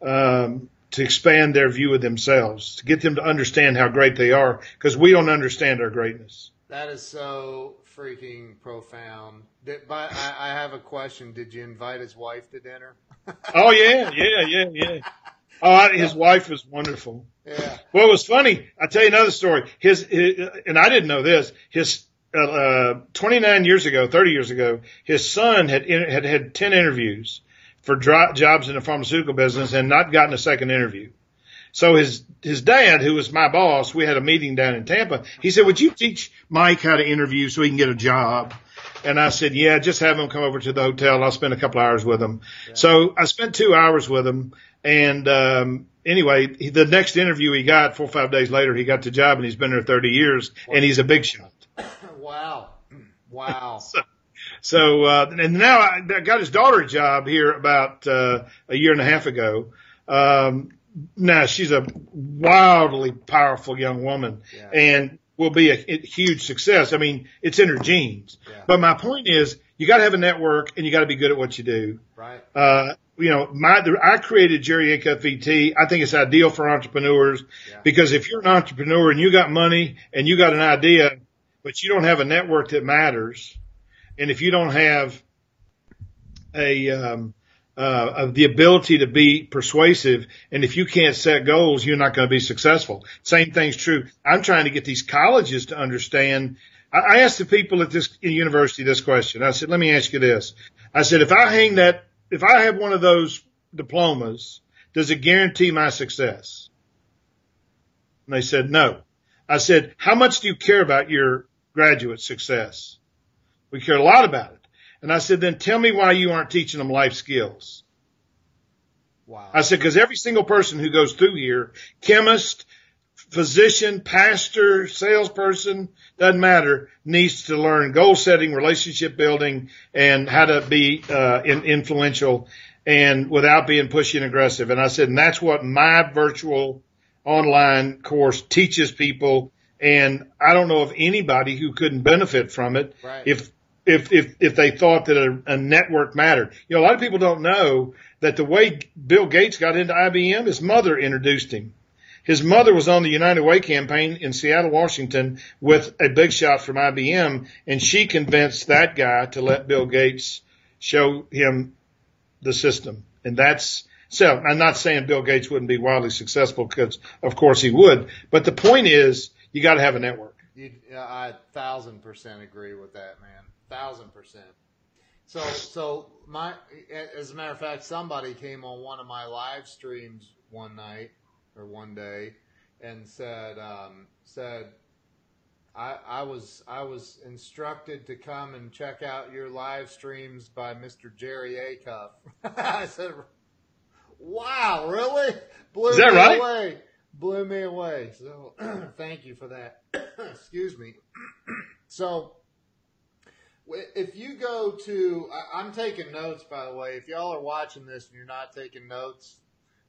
um, to expand their view of themselves, to get them to understand how great they are, because we don't understand our greatness. That is so freaking profound. Did, but I, I have a question. Did you invite his wife to dinner? Oh yeah, yeah, yeah, yeah. Oh, I, his wife was wonderful. Yeah. Well, it was funny. I'll tell you another story. His, his and I didn't know this. His uh, uh, 29 years ago, 30 years ago, his son had had had 10 interviews for dro- jobs in the pharmaceutical business and not gotten a second interview. So his his dad, who was my boss, we had a meeting down in Tampa. He said, "Would you teach Mike how to interview so he can get a job?" And I said, "Yeah, just have him come over to the hotel. I'll spend a couple hours with him." So I spent two hours with him, and um, anyway, he- the next interview he got four or five days later, he got the job, and he's been there 30 years, and he's a big shot. Wow. Wow. So, so uh, and now I I got his daughter a job here about, uh, a year and a half ago. Um, now she's a wildly powerful young woman Yeah. and will be a, a huge success. I mean, it's in her genes. Yeah. But my point is, you got to have a network and you got to be good at what you do. Right. Uh, you know, my, I created Jerry Acuff VT. I think it's ideal for entrepreneurs yeah. because if you're an entrepreneur and you got money and you got an idea, but you don't have a network that matters, and if you don't have a, um, uh, of the ability to be persuasive. And if you can't set goals, you're not going to be successful. Same thing's true. I'm trying to get these colleges to understand. I, I asked the people at this university this question. I said, let me ask you this. I said, if I hang that, if I have one of those diplomas, does it guarantee my success? And they said, no. I said, how much do you care about your graduate success? We care a lot about it. And I said, then tell me why you aren't teaching them life skills. Wow. I said, because every single person who goes through here, chemist, physician, pastor, salesperson, doesn't matter, needs to learn goal setting, relationship building, and how to be uh, in, influential and without being pushy and aggressive. And I said, and that's what my virtual online course teaches people. And I don't know of anybody who couldn't benefit from it right. if if if if they thought that a, a network mattered. You know, a lot of people don't know that the way Bill Gates got into IBM, his mother introduced him. His mother was on the United Way campaign in Seattle, Washington with a big shot from IBM and she convinced that guy to let Bill Gates show him the system. And that's, so I'm not saying Bill Gates wouldn't be wildly successful because of course he would, but the point is you got to have a network. You, I thousand percent agree with that, man thousand percent. So, so my, as a matter of fact, somebody came on one of my live streams one night or one day and said, um, said, I, I was, I was instructed to come and check out your live streams by Mr. Jerry Acuff. I said, wow, really? Blew Is that me right? away. Blew me away. So thank you for that. Excuse me. so, if you go to, I'm taking notes by the way. If y'all are watching this and you're not taking notes,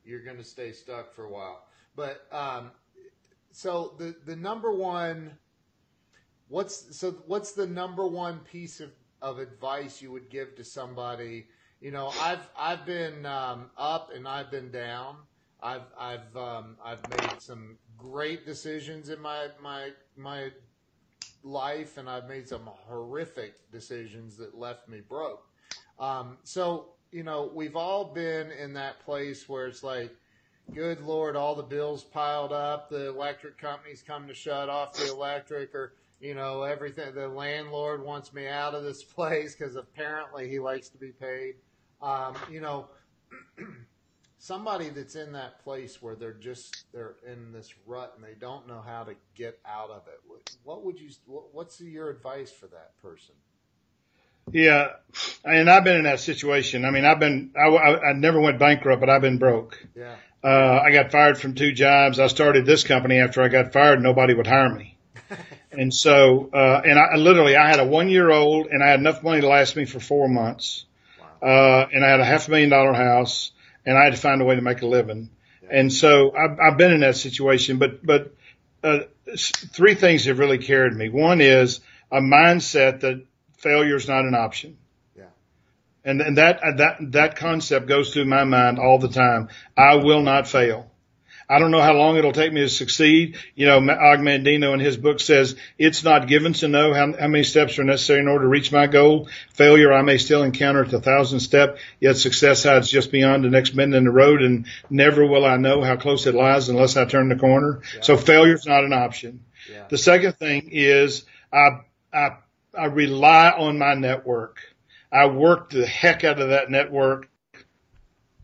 you're going to stay stuck for a while. But um, so the the number one, what's so what's the number one piece of, of advice you would give to somebody? You know, I've I've been um, up and I've been down. I've I've um, I've made some great decisions in my my my life and I've made some horrific decisions that left me broke. Um, so, you know, we've all been in that place where it's like, good Lord, all the bills piled up, the electric companies come to shut off the electric or, you know, everything. The landlord wants me out of this place because apparently he likes to be paid. Um, you know, somebody that's in that place where they're just they're in this rut and they don't know how to get out of it. What would you what's your advice for that person? Yeah and i've been in that situation. I mean i've been i, I, I never went bankrupt but i've been broke. Yeah. Uh, i got fired from two jobs. I started this company after i got fired. Nobody would hire me. And so uh, and i literally i had a one year old and i had enough money to last me for four months. Wow. uh, and i had a half a million dollar house and I had to find a way to make a living. And so I've, I've been in that situation, but, but, uh, three things have really carried me. One is a mindset that failure is not an option. Yeah. And, and that, that, that concept goes through my mind all the time. I will not fail. I don't know how long it'll take me to succeed. You know, Og Mandino in his book says it's not given to know how, how many steps are necessary in order to reach my goal. Failure I may still encounter at the thousandth step, yet success hides just beyond the next bend in the road and never will I know how close it lies unless I turn the corner. Yeah. So failure's not an option. Yeah. The second thing is I, I, I rely on my network. I work the heck out of that network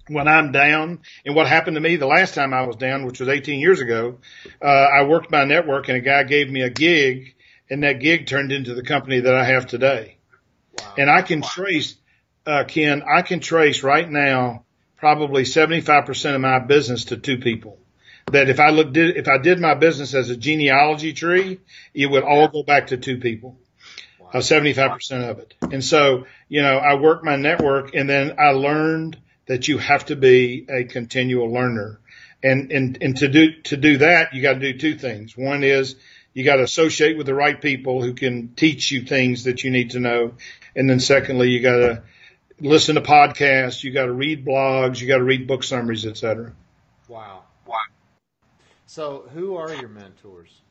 when I'm down. And what happened to me the last time I was down, which was 18 years ago, uh, I worked my network and a guy gave me a gig and that gig turned into the company that I have today. Wow. And I can wow. trace, uh, Ken, I can trace right now probably 75% of my business to two people. That if I look, did, if I did my business as a genealogy tree, it would all go back to two people. Wow. Uh, 75% of it. And so, you know, I worked my network and then I learned that you have to be a continual learner. And, and, and to do, to do that, you got to do two things. One is You got to associate with the right people who can teach you things that you need to know. And then secondly, you got to listen to podcasts. You got to read blogs. You got to read book summaries, etc. Wow. Wow. So who are your mentors?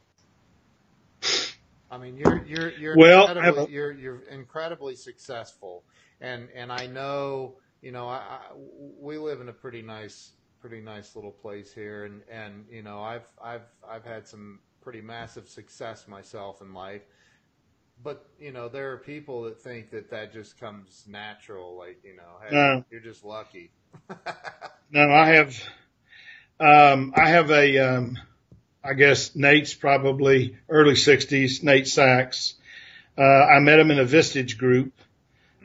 I mean, you're you're you're well, incredibly, you're you're incredibly successful, and and I know you know I, I, we live in a pretty nice pretty nice little place here, and and you know I've I've I've had some pretty massive success myself in life, but you know there are people that think that that just comes natural, like you know, hey, no. you're just lucky. no, I have um, I have a um, I guess Nate's probably early 60s, Nate Sachs. Uh, I met him in a Vistage group.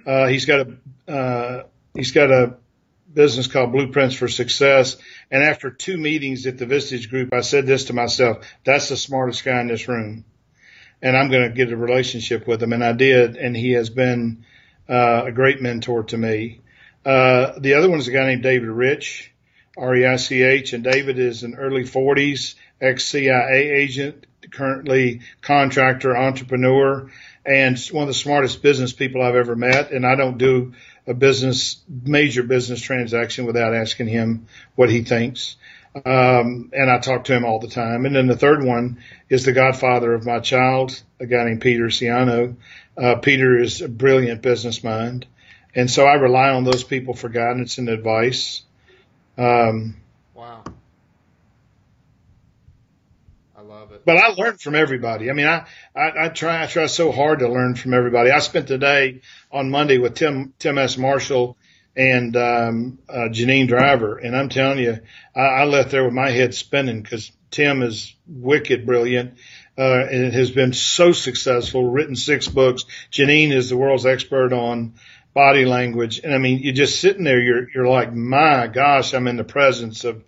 Uh, he's got a, uh, he's got a business called Blueprints for Success. And after two meetings at the Vistage group, I said this to myself, that's the smartest guy in this room. And I'm going to get a relationship with him. And I did. And he has been, uh, a great mentor to me. Uh, the other one is a guy named David Reich, R-E-I-C-H. And David is in early 40s ex-CIA agent, currently contractor, entrepreneur, and one of the smartest business people I've ever met. And I don't do a business, major business transaction without asking him what he thinks. Um, and I talk to him all the time. And then the third one is the godfather of my child, a guy named Peter Ciano. Uh, Peter is a brilliant business mind. And so I rely on those people for guidance and advice. Um, but I learned from everybody. I mean, I, I, I try, I try so hard to learn from everybody. I spent the day on Monday with Tim, Tim S. Marshall and, um, uh, Janine Driver. And I'm telling you, I, I left there with my head spinning because Tim is wicked brilliant. Uh, and has been so successful, written six books. Janine is the world's expert on body language. And I mean, you're just sitting there, you're, you're like, my gosh, I'm in the presence of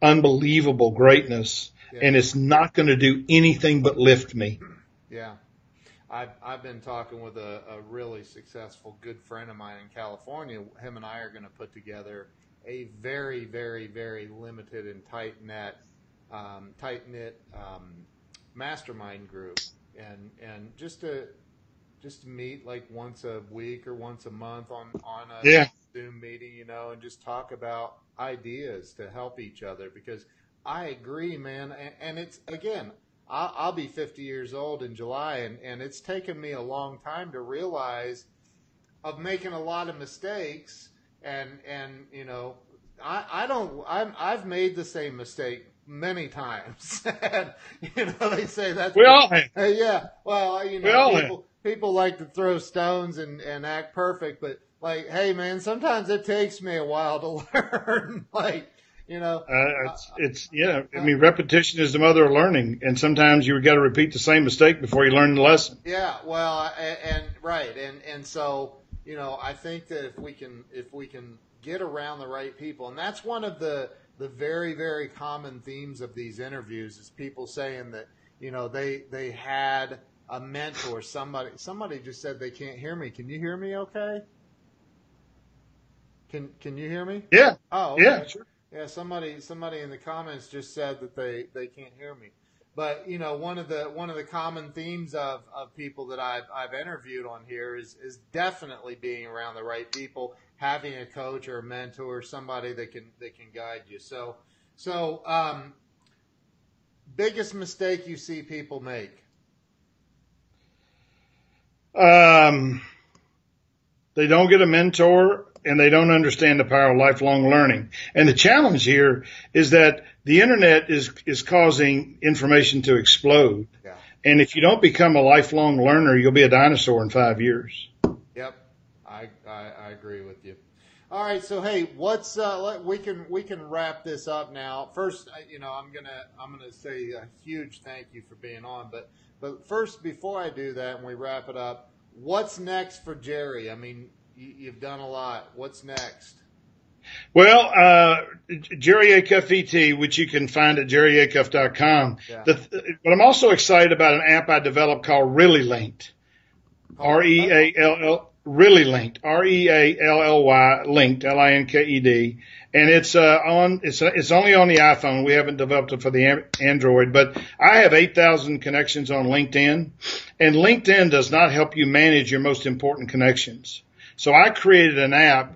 unbelievable greatness and it's not going to do anything but lift me. Yeah. I've, I've been talking with a, a really successful good friend of mine in California. Him and I are going to put together a very, very, very limited and tight net, um, tight knit um, mastermind group, and and just to just to meet like once a week or once a month on on a yeah. Zoom meeting, you know, and just talk about ideas to help each other because I agree, man. And, and it's again, I'll, I'll, be 50 years old in July, and, and it's taken me a long time to realize of making a lot of mistakes. And and you know, I I don't I'm I've made the same mistake many times. and, you know, they say that's we all have. Yeah. Well, you know, people, people like to throw stones and and act perfect, but like, hey, man, sometimes it takes me a while to learn. like you know, uh, it's, it's, yeah, I mean, repetition is the mother of learning. And sometimes you got to repeat the same mistake before you learn the lesson. Yeah. Well, and, and right. And, and so, you know, I think that if we can, if we can get around the right people, and that's one of the, the very, very common themes of these interviews is people saying that, you know, they, they had a mentor, somebody, somebody just said they can't hear me. Can you hear me okay? Can, can you hear me? Yeah. Oh, okay. yeah, sure. Yeah, somebody somebody in the comments just said that they, they can't hear me. But you know, one of the one of the common themes of, of people that I've I've interviewed on here is is definitely being around the right people, having a coach or a mentor, somebody that can that can guide you. So so um, biggest mistake you see people make. Um, they don't get a mentor and they don't understand the power of lifelong learning. And the challenge here is that the internet is, is causing information to explode. Yeah. And if you don't become a lifelong learner, you'll be a dinosaur in five years. Yep. I, I, I agree with you. All right, so hey, what's uh, we can we can wrap this up now. First, you know, I'm gonna I'm gonna say a huge thank you for being on, but but first, before I do that and we wrap it up, what's next for Jerry? I mean, you, have done a lot. What's next? Well, uh, Jerry Acuff ET, which you can find at jerryacuff.com. Yeah. The, but I'm also excited about an app I developed called Really Linked. R E A L L really linked, R-E-A-L-L-Y linked, L-I-N-K-E-D. And it's, uh, on, it's, it's only on the iPhone. We haven't developed it for the Android, but I have 8,000 connections on LinkedIn and LinkedIn does not help you manage your most important connections. So I created an app,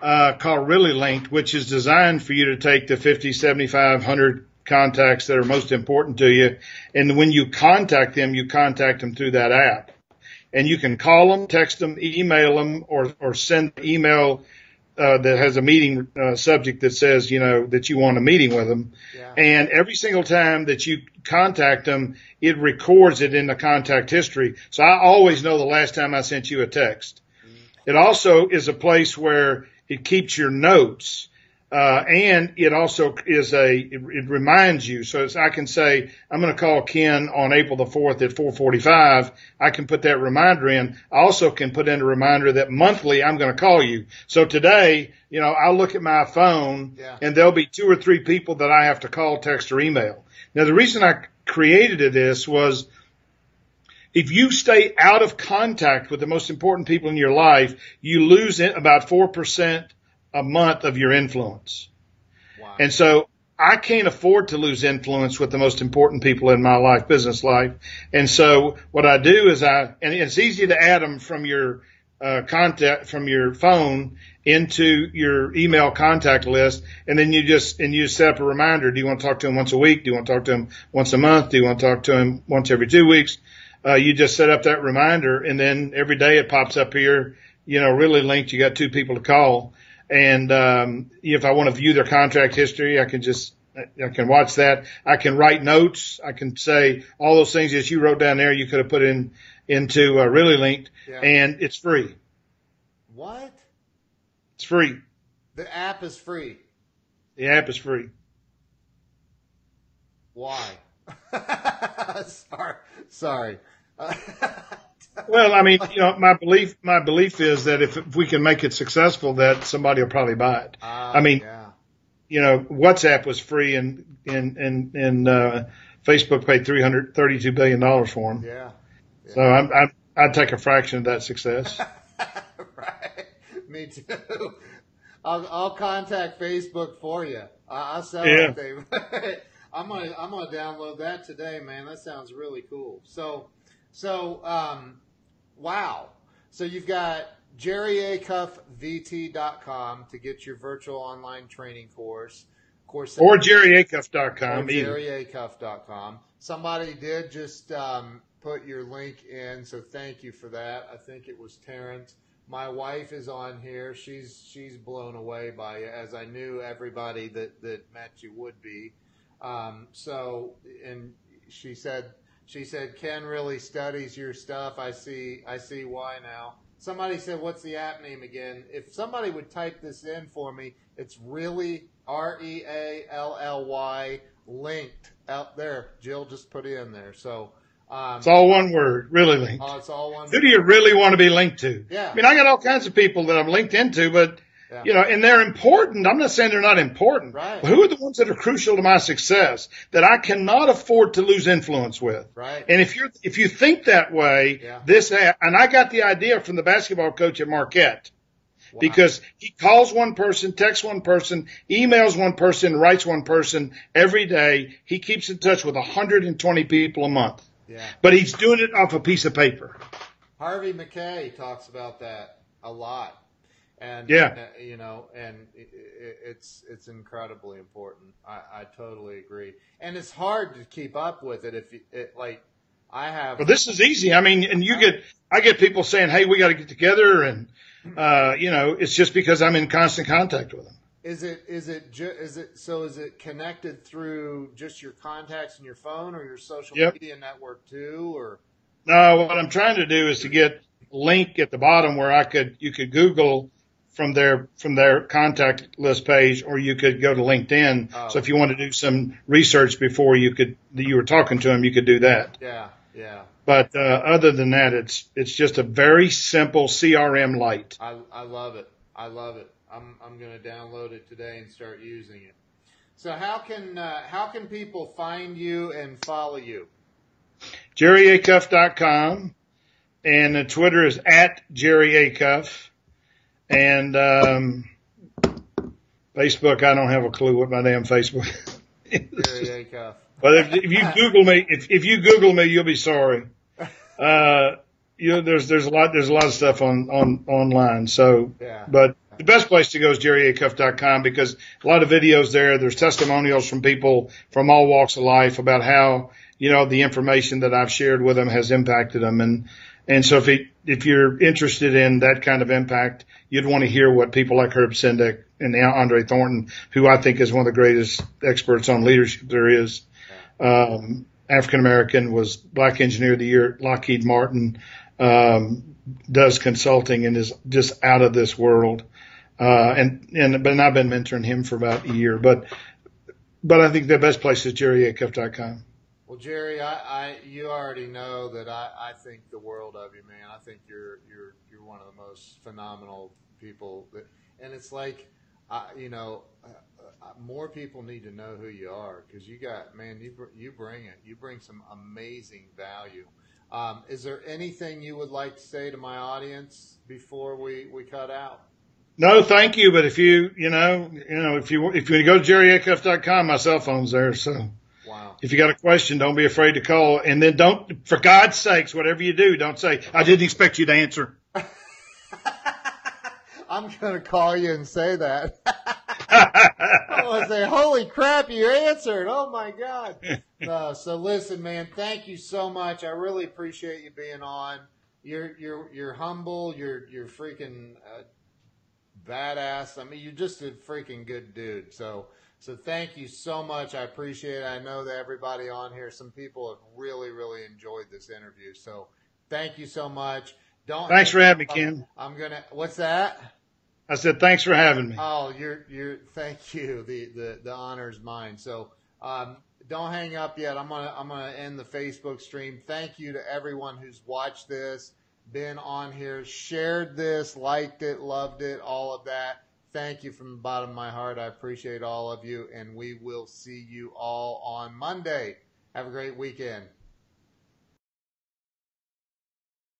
uh, called Really Linked, which is designed for you to take the 50, 75, 100 contacts that are most important to you. And when you contact them, you contact them through that app and you can call them, text them, email them, or or send email uh, that has a meeting uh, subject that says you know that you want a meeting with them. Yeah. And every single time that you contact them, it records it in the contact history. So I always know the last time I sent you a text. It also is a place where it keeps your notes. Uh, and it also is a, it, it reminds you. So as I can say, I'm going to call Ken on April the 4th at 445. I can put that reminder in. I also can put in a reminder that monthly I'm going to call you. So today, you know, I'll look at my phone yeah. and there'll be two or three people that I have to call, text or email. Now the reason I created this was if you stay out of contact with the most important people in your life, you lose about 4% a month of your influence. Wow. And so I can't afford to lose influence with the most important people in my life, business life. And so what I do is I, and it's easy to add them from your uh, contact from your phone into your email contact list, and then you just and you set up a reminder. Do you want to talk to him once a week? Do you want to talk to him once a month? Do you want to talk to him once every two weeks? Uh, you just set up that reminder, and then every day it pops up here. You know, really linked. You got two people to call, and um, if I want to view their contract history, I can just I can watch that. I can write notes. I can say all those things that you wrote down there. You could have put in into uh, really linked, yeah. and it's free. What? It's free. The app is free. The app is free. Why? sorry, sorry. well, I mean, you know, my belief, my belief is that if, if we can make it successful, that somebody will probably buy it. Uh, I mean, yeah. you know, WhatsApp was free and, and, and, and, uh, Facebook paid $332 billion for them. Yeah. yeah. So I'm, I'm, I'd take a fraction of that success. right. Me too. I'll, I'll contact Facebook for you. I'll sell yeah. it. I'm gonna I'm gonna download that today, man. That sounds really cool. So, so um, wow. So you've got jerryacuffvt.com to get your virtual online training course. Course or jerryacuff.com. Or jerryacuff.com. Somebody did just um, put your link in, so thank you for that. I think it was Terrence. My wife is on here. She's she's blown away by you, as I knew everybody that that met you would be. Um, so, and she said, she said, Ken really studies your stuff. I see, I see why now. Somebody said, what's the app name again? If somebody would type this in for me, it's really R E A L L Y linked out there. Jill just put it in there. So, um, it's all one word, really linked. Oh, it's all one. Who do you really want to be linked to? Yeah. I mean, I got all kinds of people that I'm linked into, but yeah. You know, and they're important. I'm not saying they're not important. Right. But who are the ones that are crucial to my success that I cannot afford to lose influence with? Right. And if you're, if you think that way, yeah. this, and I got the idea from the basketball coach at Marquette. Wow. Because he calls one person, texts one person, emails one person, writes one person every day. He keeps in touch with 120 people a month. Yeah. But he's doing it off a piece of paper. Harvey Mackay talks about that a lot and yeah, uh, you know, and it, it's it's incredibly important. I, I totally agree, and it's hard to keep up with it if you, it like I have. Well, this is easy. I mean, and you get I get people saying, "Hey, we got to get together," and uh, you know, it's just because I'm in constant contact with them. Is it is it ju- is it so? Is it connected through just your contacts and your phone or your social yep. media network too, or? No, what I'm trying to do is to get link at the bottom where I could you could Google from their from their contact list page, or you could go to LinkedIn. Oh. So if you want to do some research before you could you were talking to them, you could do that. Yeah, yeah. But uh, other than that, it's it's just a very simple CRM light. I I love it. I love it. I'm I'm going to download it today and start using it. So how can uh, how can people find you and follow you? JerryAcuff.com and Twitter is at Jerry Acuff, and um, Facebook. I don't have a clue what my damn Facebook. Acuff. But if, if you Google me, if, if you Google me, you'll be sorry. Uh, you know, there's there's a lot there's a lot of stuff on on online. So, Yeah. but the best place to go is jerryacuff.com because a lot of videos there. There's testimonials from people from all walks of life about how you know the information that I've shared with them has impacted them, and and so if it, if you're interested in that kind of impact, you'd want to hear what people like Herb Sendek and Andre Thornton, who I think is one of the greatest experts on leadership there is. Um, African American was Black Engineer of the Year, at Lockheed Martin, um, does consulting and is just out of this world. Uh, and, and, but I've been mentoring him for about a year, but, but I think the best place is jerryacuff.com. Well, Jerry, I, I you already know that I, I think the world of you, man. I think you're you're you're one of the most phenomenal people. That, and it's like, uh, you know, uh, uh, more people need to know who you are because you got, man, you br- you bring it. You bring some amazing value. Um, is there anything you would like to say to my audience before we, we cut out? No, thank you. But if you, you know, you know, if you, if you go to jerryacuff.com, my cell phone's there. So Wow. if you got a question, don't be afraid to call. And then don't, for God's sakes, whatever you do, don't say, I didn't expect you to answer. I'm gonna call you and say that. I want to say, "Holy crap, you answered!" Oh my god. No, so listen, man. Thank you so much. I really appreciate you being on. You're you're you're humble. You're you're freaking uh, badass. I mean, you're just a freaking good dude. So so thank you so much. I appreciate it. I know that everybody on here, some people have really really enjoyed this interview. So thank you so much. Don't. Thanks for having me, Ken. I'm gonna. What's that? I said, thanks for having me. Oh, you're you're. Thank you. The the the honor is mine. So um, don't hang up yet. I'm gonna I'm gonna end the Facebook stream. Thank you to everyone who's watched this, been on here, shared this, liked it, loved it, all of that. Thank you from the bottom of my heart. I appreciate all of you, and we will see you all on Monday. Have a great weekend.